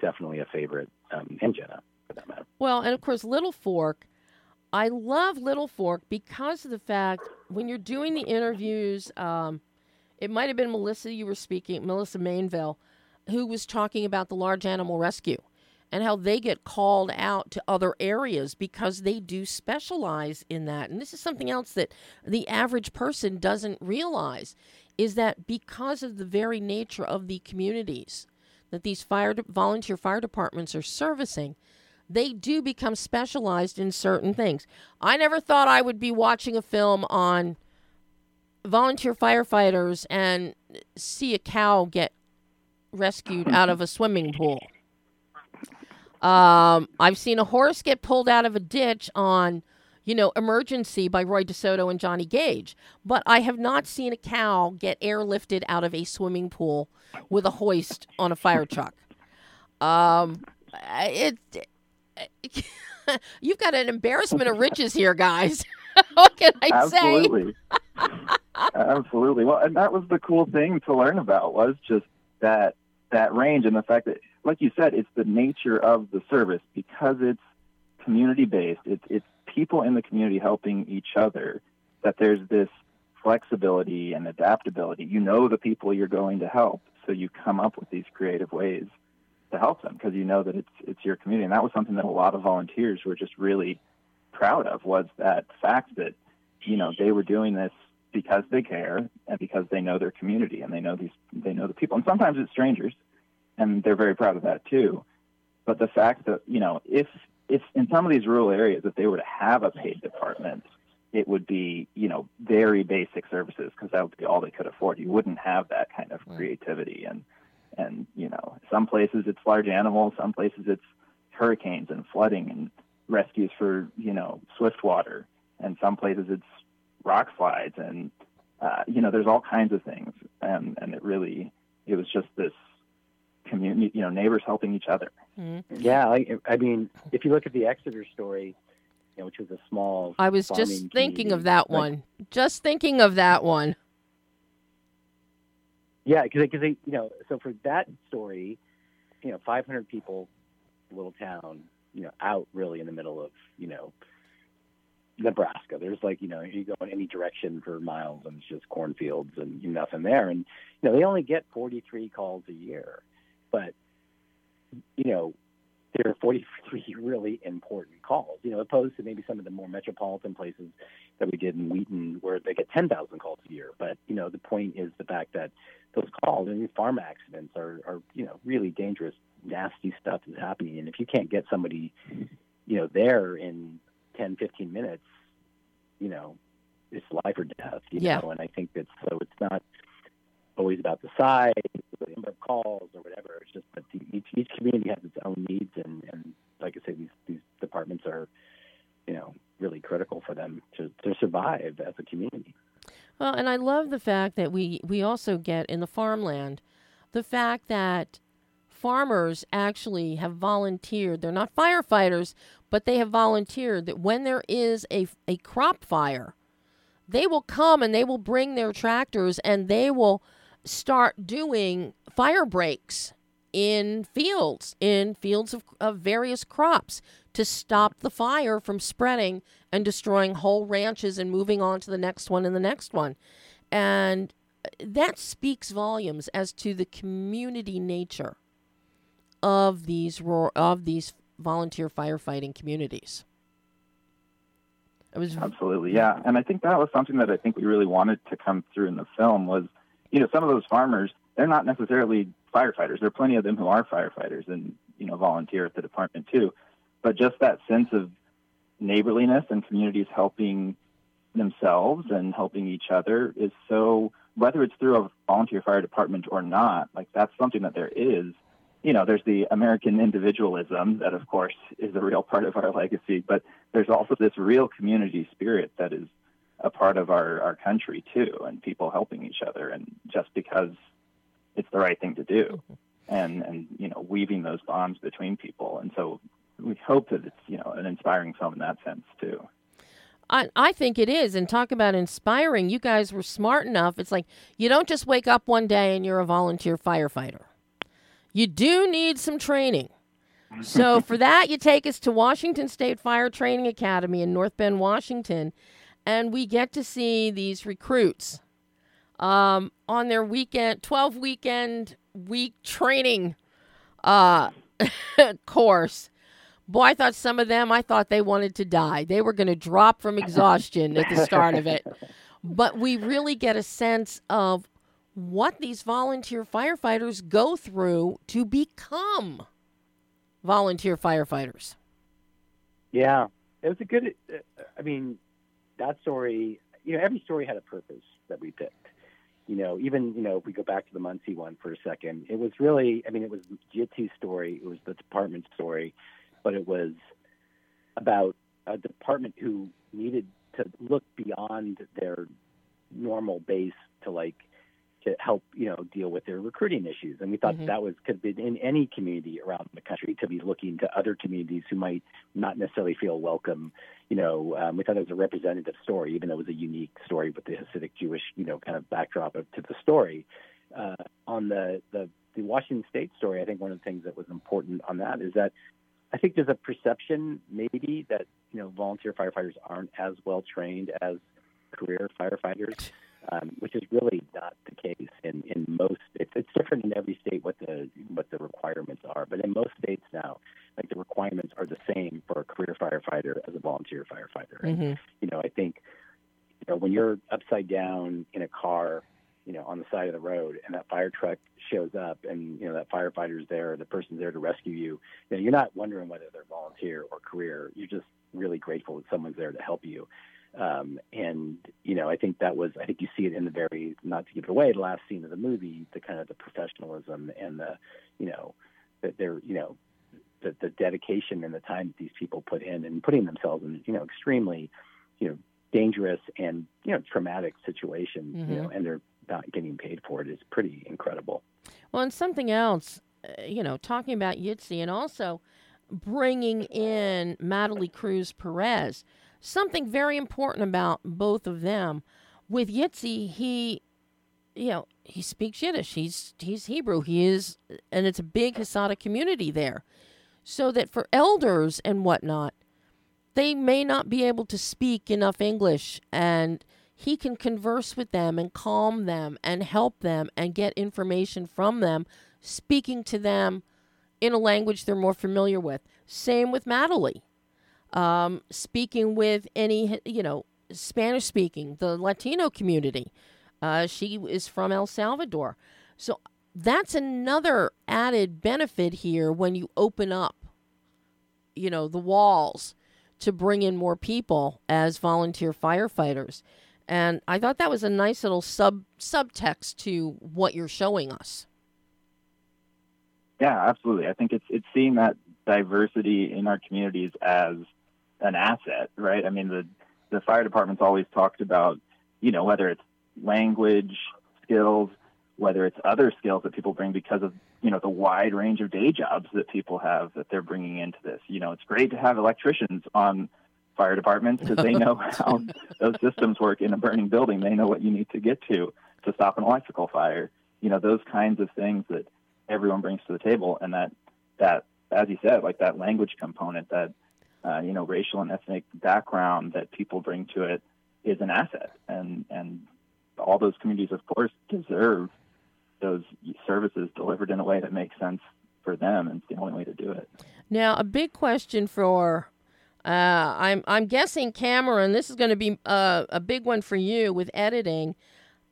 definitely a favorite, um, and Jenna for that matter. Well, and of course, Little Fork. I love Little Fork because of the fact when you're doing the interviews, um, it might have been Melissa you were speaking, Melissa Mainville, who was talking about the large animal rescue and how they get called out to other areas because they do specialize in that. And this is something else that the average person doesn't realize is that because of the very nature of the communities that these fire volunteer fire departments are servicing, they do become specialized in certain things. I never thought I would be watching a film on volunteer firefighters and see a cow get rescued out of a swimming pool. Um, I've seen a horse get pulled out of a ditch on, you know, Emergency by Roy DeSoto and Johnny Gage, but I have not seen a cow get airlifted out of a swimming pool with a hoist on a fire truck. Um, it, it *laughs* you've got an embarrassment of riches here, guys. *laughs* what can I Absolutely. say? Absolutely. Well, and that was the cool thing to learn about was just that that range and the fact that, like you said, it's the nature of the service because it's community based. It's it's people in the community helping each other. That there's this flexibility and adaptability. You know the people you're going to help, so you come up with these creative ways to help them because you know that it's it's your community. And that was something that a lot of volunteers were just really proud of was that fact that you know they were doing this because they care and because they know their community and they know these they know the people and sometimes it's strangers and they're very proud of that too but the fact that you know if if in some of these rural areas if they were to have a paid department it would be you know very basic services because that would be all they could afford. You wouldn't have that kind of creativity. And and you know some places it's large animals some places it's hurricanes and flooding and rescues for you know swift water. And some places it's rock slides and uh, you know there's all kinds of things. And and it really it was just this community you know neighbors helping each other mm-hmm. yeah I, I mean if you look at the exeter story you know, which was a small i was just thinking of that one just thinking of that one yeah because because you know so for that story you know 500 people little town you know out really in the middle of you know Nebraska. There's like, you know, you go in any direction for miles and it's just cornfields and nothing there. And, you know, they only get 43 calls a year. But, you know, there are 43 *laughs* really important calls, you know, opposed to maybe some of the more metropolitan places that we did in Wheaton where they get 10,000 calls a year. But, you know, the point is the fact that those calls and these farm accidents are, are, you know, really dangerous, nasty stuff is happening. And if you can't get somebody, you know, there in 10, 15 minutes, you know, it's life or death, you yeah. know, and I think that so it's not always about the size, the number of calls or whatever. It's just that each, each community has its own needs and, and like I say, these, these departments are, you know, really critical for them to, to survive as a community. Well, and I love the fact that we, we also get in the farmland the fact that farmers actually have volunteered. They're not firefighters, but they have volunteered that when there is a, a crop fire, they will come and they will bring their tractors and they will start doing fire breaks in fields, in fields of, of various crops to stop the fire from spreading and destroying whole ranches and moving on to the next one and the next one. And that speaks volumes as to the community nature of these of these volunteer firefighting communities. It was absolutely yeah, and I think that was something that I think we really wanted to come through in the film was, you know, some of those farmers they're not necessarily firefighters. There are plenty of them who are firefighters and you know volunteer at the department too, but just that sense of neighborliness and communities helping themselves and helping each other is so whether it's through a volunteer fire department or not like that's something that there is you know, there's the American individualism that, of course, is a real part of our legacy, but there's also this real community spirit that is a part of our, our country, too, and people helping each other, and just because it's the right thing to do, mm-hmm. and, and you know, weaving those bonds between people. And so we hope that it's, you know, an inspiring film in that sense, too. I, I think it is. And talk about inspiring. You guys were smart enough. It's like you don't just wake up one day and you're a volunteer firefighter you do need some training. So, *laughs* for that, you take us to Washington State Fire Training Academy in North Bend, Washington, and we get to see these recruits um, on their weekend, 12 weekend week training uh, *laughs* course. Boy, I thought some of them, I thought they wanted to die. They were going to drop from exhaustion at the start of it. *laughs* But we really get a sense of what these volunteer firefighters go through to become volunteer firefighters. Yeah, it was a good. Uh, I mean, that story. You know, every story had a purpose that we picked. You know, even you know, if we go back to the Monsey one for a second, it was really. I mean, it was Yitzi's story. It was the department story, but it was about a department who needed to look beyond their normal base to like to help you know deal with their recruiting issues. And we thought mm-hmm. that was could be in any community around the country to be looking to other communities who might not necessarily feel welcome. You know, um, we thought it was a representative story, even though it was a unique story with the Hasidic Jewish you know kind of backdrop of, to the story. Uh, on the, the the Washington State story, I think one of the things that was important on that is that I think there's a perception maybe that you know volunteer firefighters aren't as well trained as career firefighters um, which is really not the case in, in most. It's, it's different in every state what the what the requirements are, but in most states now, like the requirements are the same for a career firefighter as a volunteer firefighter. Mm-hmm. And, you know, I think you know when you're upside down in a car, you know, on the side of the road, and that fire truck shows up, and you know that firefighter's there, the person's there to rescue you. You know, you're not wondering whether they're volunteer or career. You're just really grateful that someone's there to help you. Um, and you know, I think that was I think you see it in the very not to give it away the last scene of the movie, the kind of the professionalism and the you know that they're you know the, the dedication and the time that these people put in and putting themselves in you know extremely you know dangerous and you know traumatic situations mm-hmm. you know and they're not getting paid for it is pretty incredible. Well, and something else, uh, you know, talking about Yitzi and also bringing in Madalie Cruz Perez something very important about both of them. With Yitzi, he, you know, he speaks Yiddish. He's he's Hebrew. He is, and it's a big Hasidic community there. So that for elders and whatnot, they may not be able to speak enough English, and he can converse with them and calm them and help them and get information from them, speaking to them in a language they're more familiar with. Same with Madalie um, speaking with any, you know, Spanish speaking, the Latino community. Uh, she is from El Salvador. So that's another added benefit here when you open up, you know, the walls to bring in more people as volunteer firefighters. And I thought that was a nice little sub subtext to what you're showing us. Yeah, absolutely. I think it's it's seeing that diversity in our communities as an asset, right? I mean, the the fire department's always talked about, you know, whether it's language skills, whether it's other skills that people bring because of you know the wide range of day jobs that people have that they're bringing into this. You know, it's great to have electricians on fire departments because they know *laughs* how those systems work in a burning building. They know what you need to get to to stop an electrical fire. You know, those kinds of things that everyone brings to the table, and that that as you said, like that language component, that uh, you know, racial and ethnic background that people bring to it is an asset, and and all those communities, of course, deserve those services delivered in a way that makes sense for them, and it's the only way to do it. Now, a big question for uh, I'm I'm guessing Cameron. This is going to be uh, a big one for you with editing.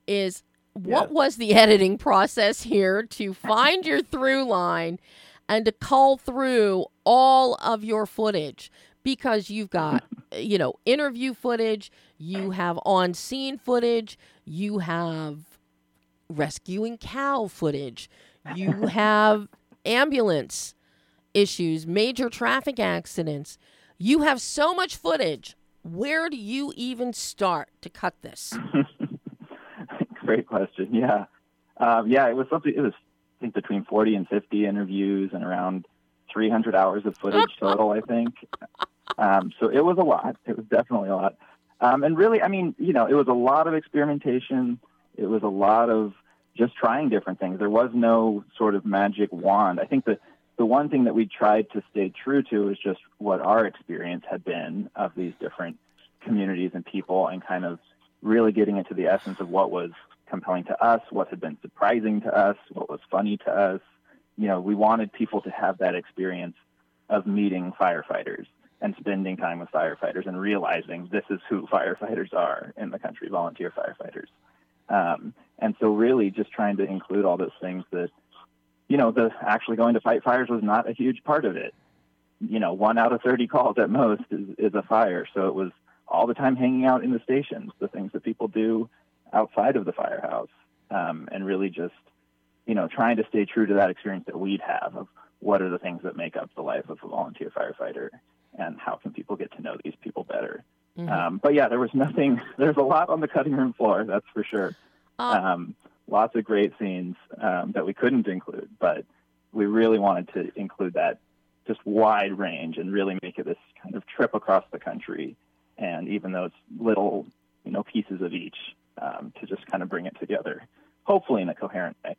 Is what was the *laughs* editing process here to find your through line and to cull through all of your footage because you've got *laughs* you know interview footage you have on scene footage you have rescuing cow footage you *laughs* have ambulance issues major traffic accidents. You have so much footage. Where do you even start to cut this? *laughs* Great question. Yeah. Um, yeah it was something it was think between 40 and 50 interviews and around 300 hours of footage *laughs* total, I think. Um, so it was a lot. It was definitely a lot. Um, and really, I mean, you know, it was a lot of experimentation. It was a lot of just trying different things. There was no sort of magic wand. I think the the one thing that we tried to stay true to is just what our experience had been of these different communities and people, and kind of really getting into the essence of what was compelling to us, what had been surprising to us, what was funny to us. You know, we wanted people to have that experience of meeting firefighters and spending time with firefighters and realizing this is who firefighters are in the country, volunteer firefighters. Um, and so, really, just trying to include all those things that, you know, the actually going to fight fires was not a huge part of it. You know, one out of 30 calls at most is, is a fire. So it was all the time hanging out in the stations, the things that people do outside of the firehouse, um, and really just, you know, trying to stay true to that experience that we'd have of what are the things that make up the life of a volunteer firefighter and how can people get to know these people better. Mm-hmm. Um, but yeah, there was nothing, *laughs* there's a lot on the cutting room floor, that's for sure. Uh, um, lots of great scenes um, that we couldn't include, but we really wanted to include that just wide range and really make it this kind of trip across the country. And even those little, you know, pieces of each um, to just kind of bring it together, hopefully in a coherent way.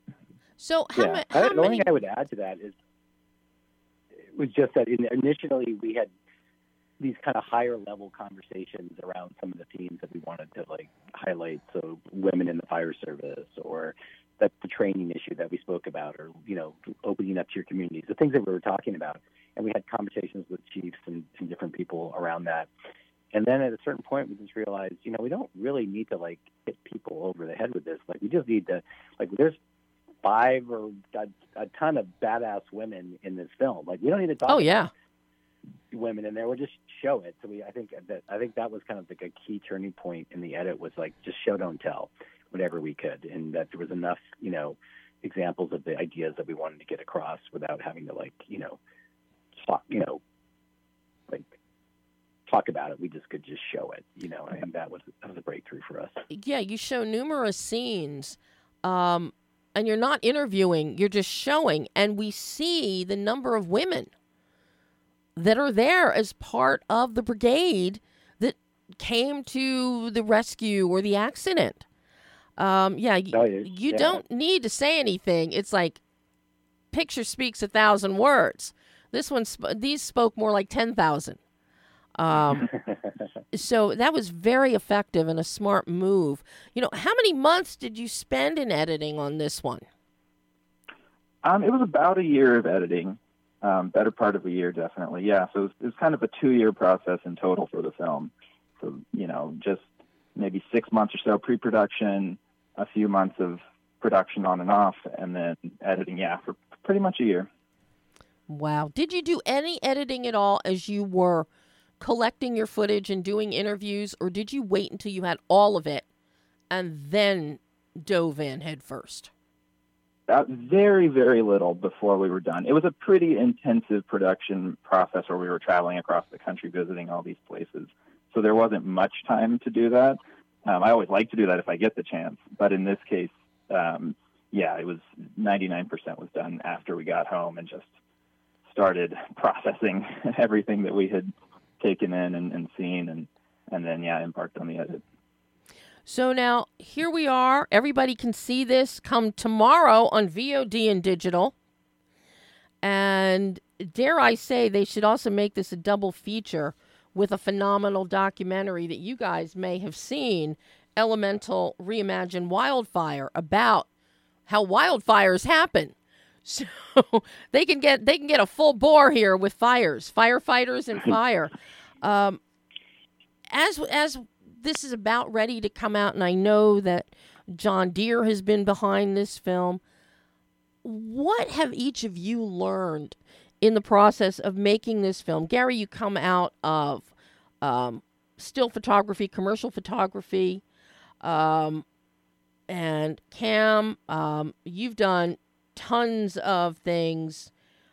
So, how, yeah. ma- how I, the only many? thing I would add to that is it was just that in, initially we had these kind of higher level conversations around some of the themes that we wanted to like highlight. So women in the fire service, or that the training issue that we spoke about, or you know, opening up to your communities, the things that we were talking about. And we had conversations with chiefs and, and different people around that. And then at a certain point, we just realized, you know, we don't really need to like hit people over the head with this. Like, we just need to, like, there's five or a, a ton of badass women in this film. Like, we don't need to talk. Oh yeah, women in there. We'll just show it. So we, I think that I think that was kind of like a key turning point in the edit was like just show don't tell, whatever we could, and that there was enough, you know, examples of the ideas that we wanted to get across without having to like, you know, talk, you know, like talk about it. We just could just show it, you know, and that was that was a breakthrough for us. yeah. You show numerous scenes, um, and you're not interviewing; you're just showing, and we see the number of women that are there as part of the brigade that came to the rescue or the accident. Um, yeah, Oh, you Yeah. don't need to say anything. It's like picture speaks a thousand words. This one, these spoke more like ten thousand. Um, so that was very effective and a smart move. You know, how many months did you spend in editing on this one? Um, it was about a year of editing, um, better part of a year, definitely. Yeah, so it was, it was kind of a two-year process in total for the film. So you know, just maybe six months or so pre-production, a few months of production on and off, and then editing. Yeah, for pretty much a year. Wow. Did you do any editing at all as you were collecting your footage and doing interviews, or did you wait until you had all of it and then dove in headfirst? Uh, very, very little before we were done. It was a pretty intensive production process where we were traveling across the country visiting all these places. So there wasn't much time to do that. Um, I always like to do that if I get the chance, but in this case, um, yeah, it was 99% was done after we got home and just started *laughs* processing *laughs* everything that we had taken in and, and seen, and and then yeah, embarked on the edit. So now here we are. Everybody can see this come tomorrow on VOD and digital. And dare I say, they should also make this a double feature with a phenomenal documentary that you guys may have seen Elemental Reimagined Wildfire about how wildfires happen. *laughs* So they can get they can get a full bore here with fires, firefighters and *laughs* fire. Um, as as this is about ready to come out, and I know that John Deere has been behind this film. What have each of you learned in the process of making this film? Gary, you come out of um, still photography, commercial photography, um, and Cam, um, you've done tons of things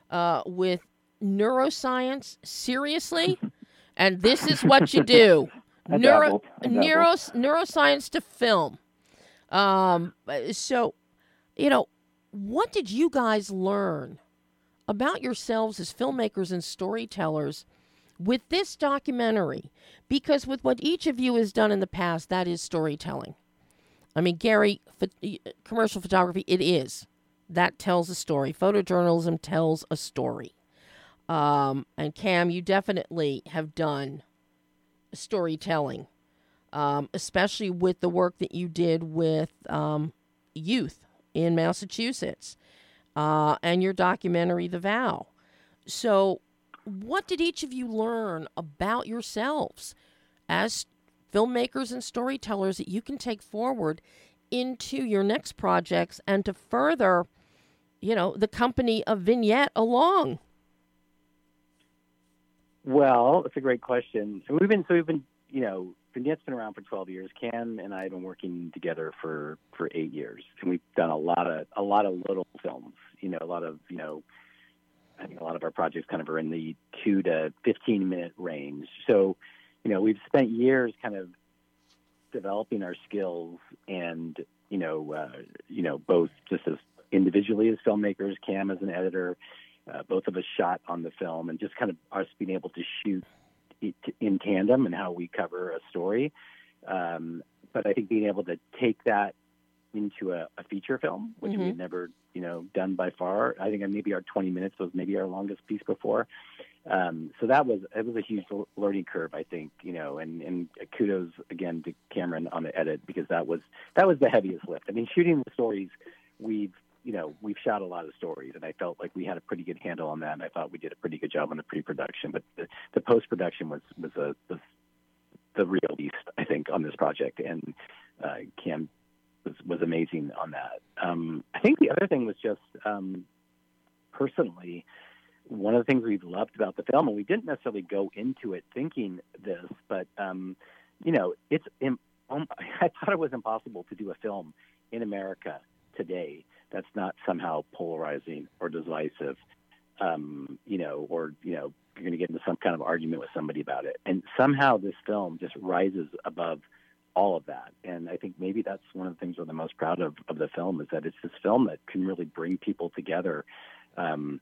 uh, with neuroscience. Seriously, *laughs* and this is what you do *laughs* neuro neuroscience to film. Um, so, you know, what did you guys learn about yourselves as filmmakers and storytellers with this documentary? Because with what each of you has done in the past, that is storytelling. I mean, Gary, commercial photography, it is. That tells a story. Photojournalism tells a story. Um, and Cam, you definitely have done storytelling. um, especially with the work that you did with um, youth in Massachusetts uh, and your documentary, The Vow. So, what did each of you learn about yourselves as filmmakers and storytellers that you can take forward into your next projects and to further, you know, the company of Vignette along? Well, it's a great question. So we've been so we've been you know Vignette's been around for 12 years. Cam and I have been working together for for eight years, and we've done a lot of a lot of little films. You know, a lot of you know, I think a lot of our projects kind of are in the two to 15 minute range. So, you know, we've spent years kind of developing our skills, and you know, uh, you know, both just as individually as filmmakers, Cam as an editor, uh, both of us shot on the film, and just kind of us being able to shoot in tandem and how we cover a story. Um, but I think being able to take that into a, a feature film, which mm-hmm. we had never, you know, done by far. I think maybe our 20 minutes was maybe our longest piece before. Um, so that was it was a huge learning curve, I think, you know, and, and kudos again to Cameron on the edit because that was that was the heaviest lift. I mean, shooting the stories we've you know, we've shot a lot of stories, and I felt like we had a pretty good handle on that, and I thought we did a pretty good job on the pre-production. But the, the post-production was was a the real beast, I think, on this project, and uh, Cam was was amazing on that. Um, I think the other thing was just um, personally one of the things we loved about the film, and we didn't necessarily go into it thinking this, but um, you know, it's. Um, *laughs* I thought it was impossible to do a film in America today that's not somehow polarizing or divisive, um, you know, or you know, you're going to get into some kind of argument with somebody about it. And somehow this film just rises above all of that. And I think maybe that's one of the things we're the most proud of of the film is that it's this film that can really bring people together. Um,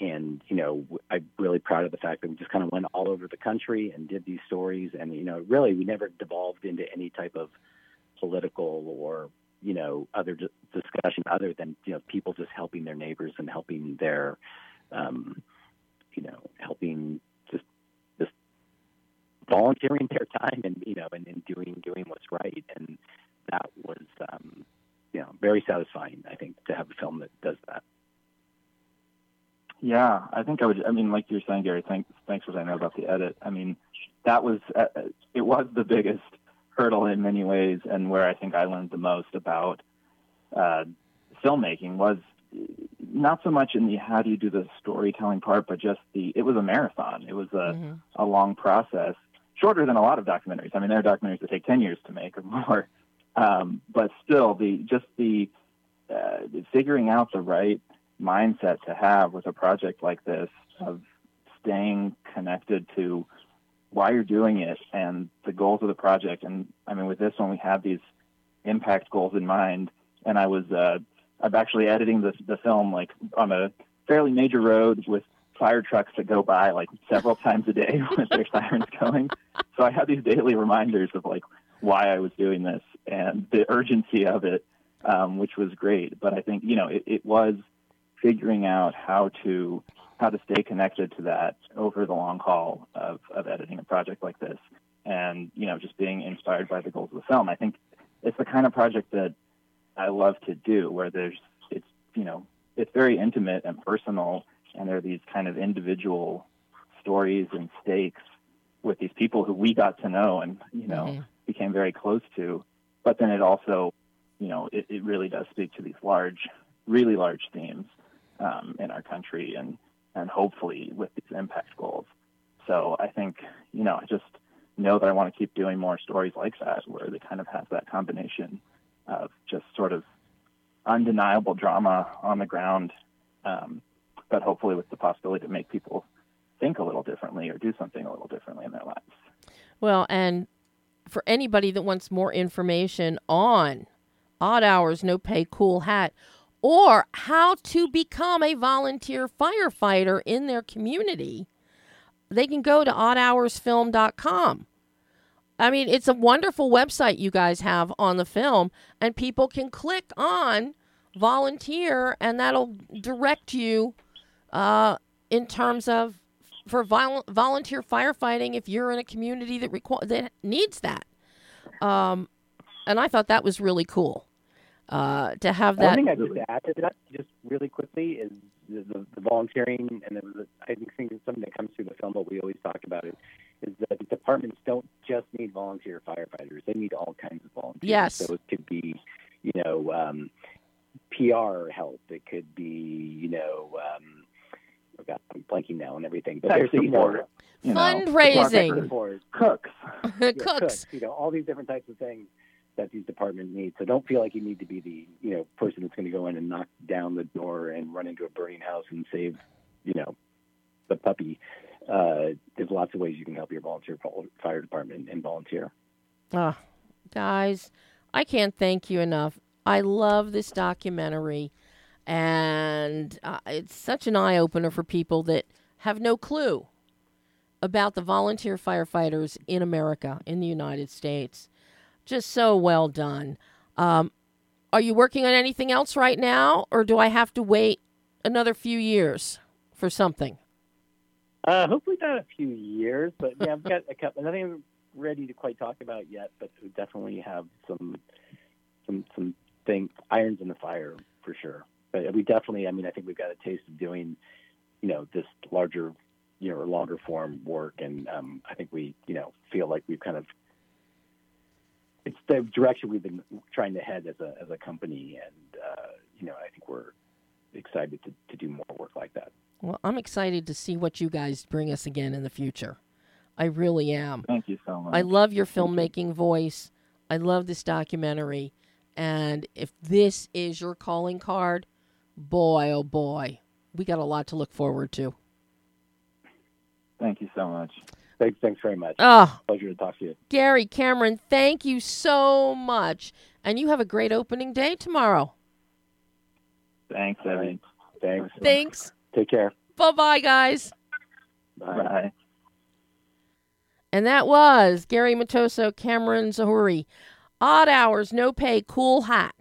and you know, I'm really proud of the fact that we just kind of went all over the country and did these stories. And you know, really, we never devolved into any type of political or you know other discussion other than you know people just helping their neighbors and helping their um, you know helping just just volunteering their time and you know and, and doing doing what's right and that was um, you know very satisfying I think to have a film that does that. Yeah, I think I would. I mean, like you're saying, Gary. Thanks, thanks for saying that about the edit. I mean, that was uh, it was the biggest hurdle in many ways, and where I think I learned the most about uh, filmmaking was not so much in the how do you do the storytelling part, but just the it was a marathon. It was a mm-hmm. a long process, shorter than a lot of documentaries. I mean, there are documentaries that take ten years to make or more, *laughs* um, but still, the just the uh, figuring out the right mindset to have with a project like this of staying connected to why you're doing it and the goals of the project. And I mean, with this one, we have these impact goals in mind. And I was, uh, I'm actually editing the, the film like on a fairly major road with fire trucks that go by like several *laughs* times a day *laughs* with their sirens going. So I had these daily reminders of like why I was doing this and the urgency of it, um, which was great. But I think, you know, it, it was figuring out how to how to stay connected to that over the long haul of, of editing a project like this. And you know just being inspired by the goals of the film. I think it's the kind of project that i love to do where there's it's you know it's very intimate and personal. And there are these kind of individual stories and stakes with these people who we got to know and you know mm-hmm. became very close to. But then it also you know it, it really does speak to these large really large themes um, in our country. And and hopefully with these impact goals. So I think, you know, I just know that I want to keep doing more stories like that where they kind of have that combination of just sort of undeniable drama on the ground, um, but hopefully with the possibility to make people think a little differently or do something a little differently in their lives. Well, and for anybody that wants more information on Odd Hours No Pay Cool Hat, or how to become a volunteer firefighter in their community, they can go to oddhoursfilm.com. I mean, it's a wonderful website you guys have on the film, and people can click on volunteer, and that'll direct you uh, in terms of for vol- volunteer firefighting if you're in a community that requ- that needs that. Um, and I thought that was really cool uh, to have that. One thing I just add to that, just really quickly, is the, the, the volunteering, and the, I think it's something that comes through the film, but we always talk about it, is that departments don't just need volunteer firefighters; they need all kinds of volunteers. Yes. So it could be, you know, um, PR help. It could be, you know. Um, oh God, I'm blanking now and everything, but there's you know, support, you know, Fundraising. support, cooks. *laughs* yeah, Cooks. you know, all these different types of things that these departments need. So don't feel like you need to be the, you know, person that's going to go in and knock down the door and run into a burning house and save, you know, the puppy. Uh, there's lots of ways you can help your volunteer fire department and volunteer. Ah, guys, I can't thank you enough. I love this documentary, and uh, it's such an eye opener for people that have no clue about the volunteer firefighters in America, in the United States. Just so well done. Um, are you working on anything else right now, or do I have to wait another few years for something? Uh, hopefully not a few years, but yeah, I've got a couple. Nothing ready to quite talk about yet, but we definitely have some some some things irons in the fire for sure. But we definitely, I mean, I think we've got a taste of doing, you know, this larger, you know, or longer form work, and um, I think we, you know, feel like we've kind of it's the direction we've been trying to head as a as a company, and uh, you know, I think we're excited to, to do more work like that. Well, I'm excited to see what you guys bring us again in the future. I really am. Thank you so much. I love your filmmaking voice. I love this documentary. And if this is your calling card, boy, oh boy, we got a lot to look forward to. Thank you so much. Thanks, thanks very much. Oh, Pleasure to talk to you. Gary Cameron, thank you so much. And you have a great opening day tomorrow. Thanks, All Eddie. right. Thanks. Thanks. Take care. Bye bye, guys. Bye. Bye. And that was Gary Matoso, Cameron Zohoori. Odd hours, no pay, cool hat.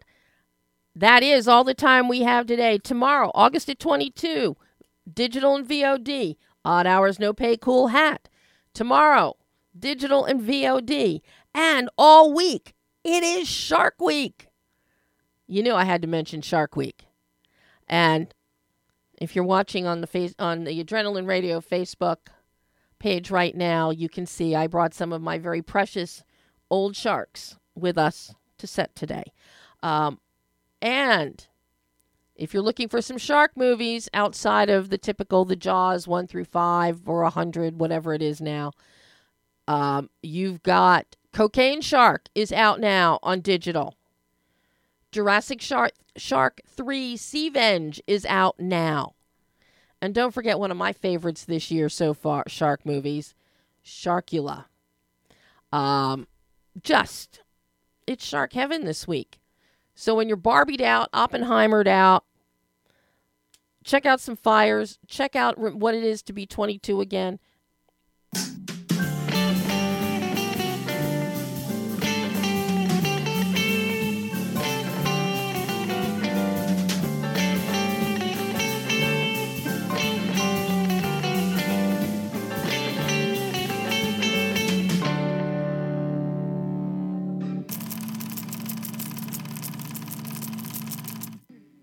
That is all the time we have today. Tomorrow, August at 22, digital and VOD. Odd hours, no pay, cool hat. Tomorrow, digital and VOD. And all week, it is Shark Week. You knew I had to mention Shark Week. And if you're watching on the face on the Adrenaline Radio Facebook page right now, you can see I brought some of my very precious old sharks with us to set today. Um, and if you're looking for some shark movies outside of the typical the Jaws one through five or a hundred, whatever it is now, um, you've got Cocaine Shark is out now on digital. Jurassic Shark Shark 3 Seavenge is out now. And don't forget one of my favorites this year so far, shark movies, Sharkula. Um, just it's shark heaven this week. So when you're Barbied out, Oppenheimered out, check out some fires. Check out what it is to be 22 again.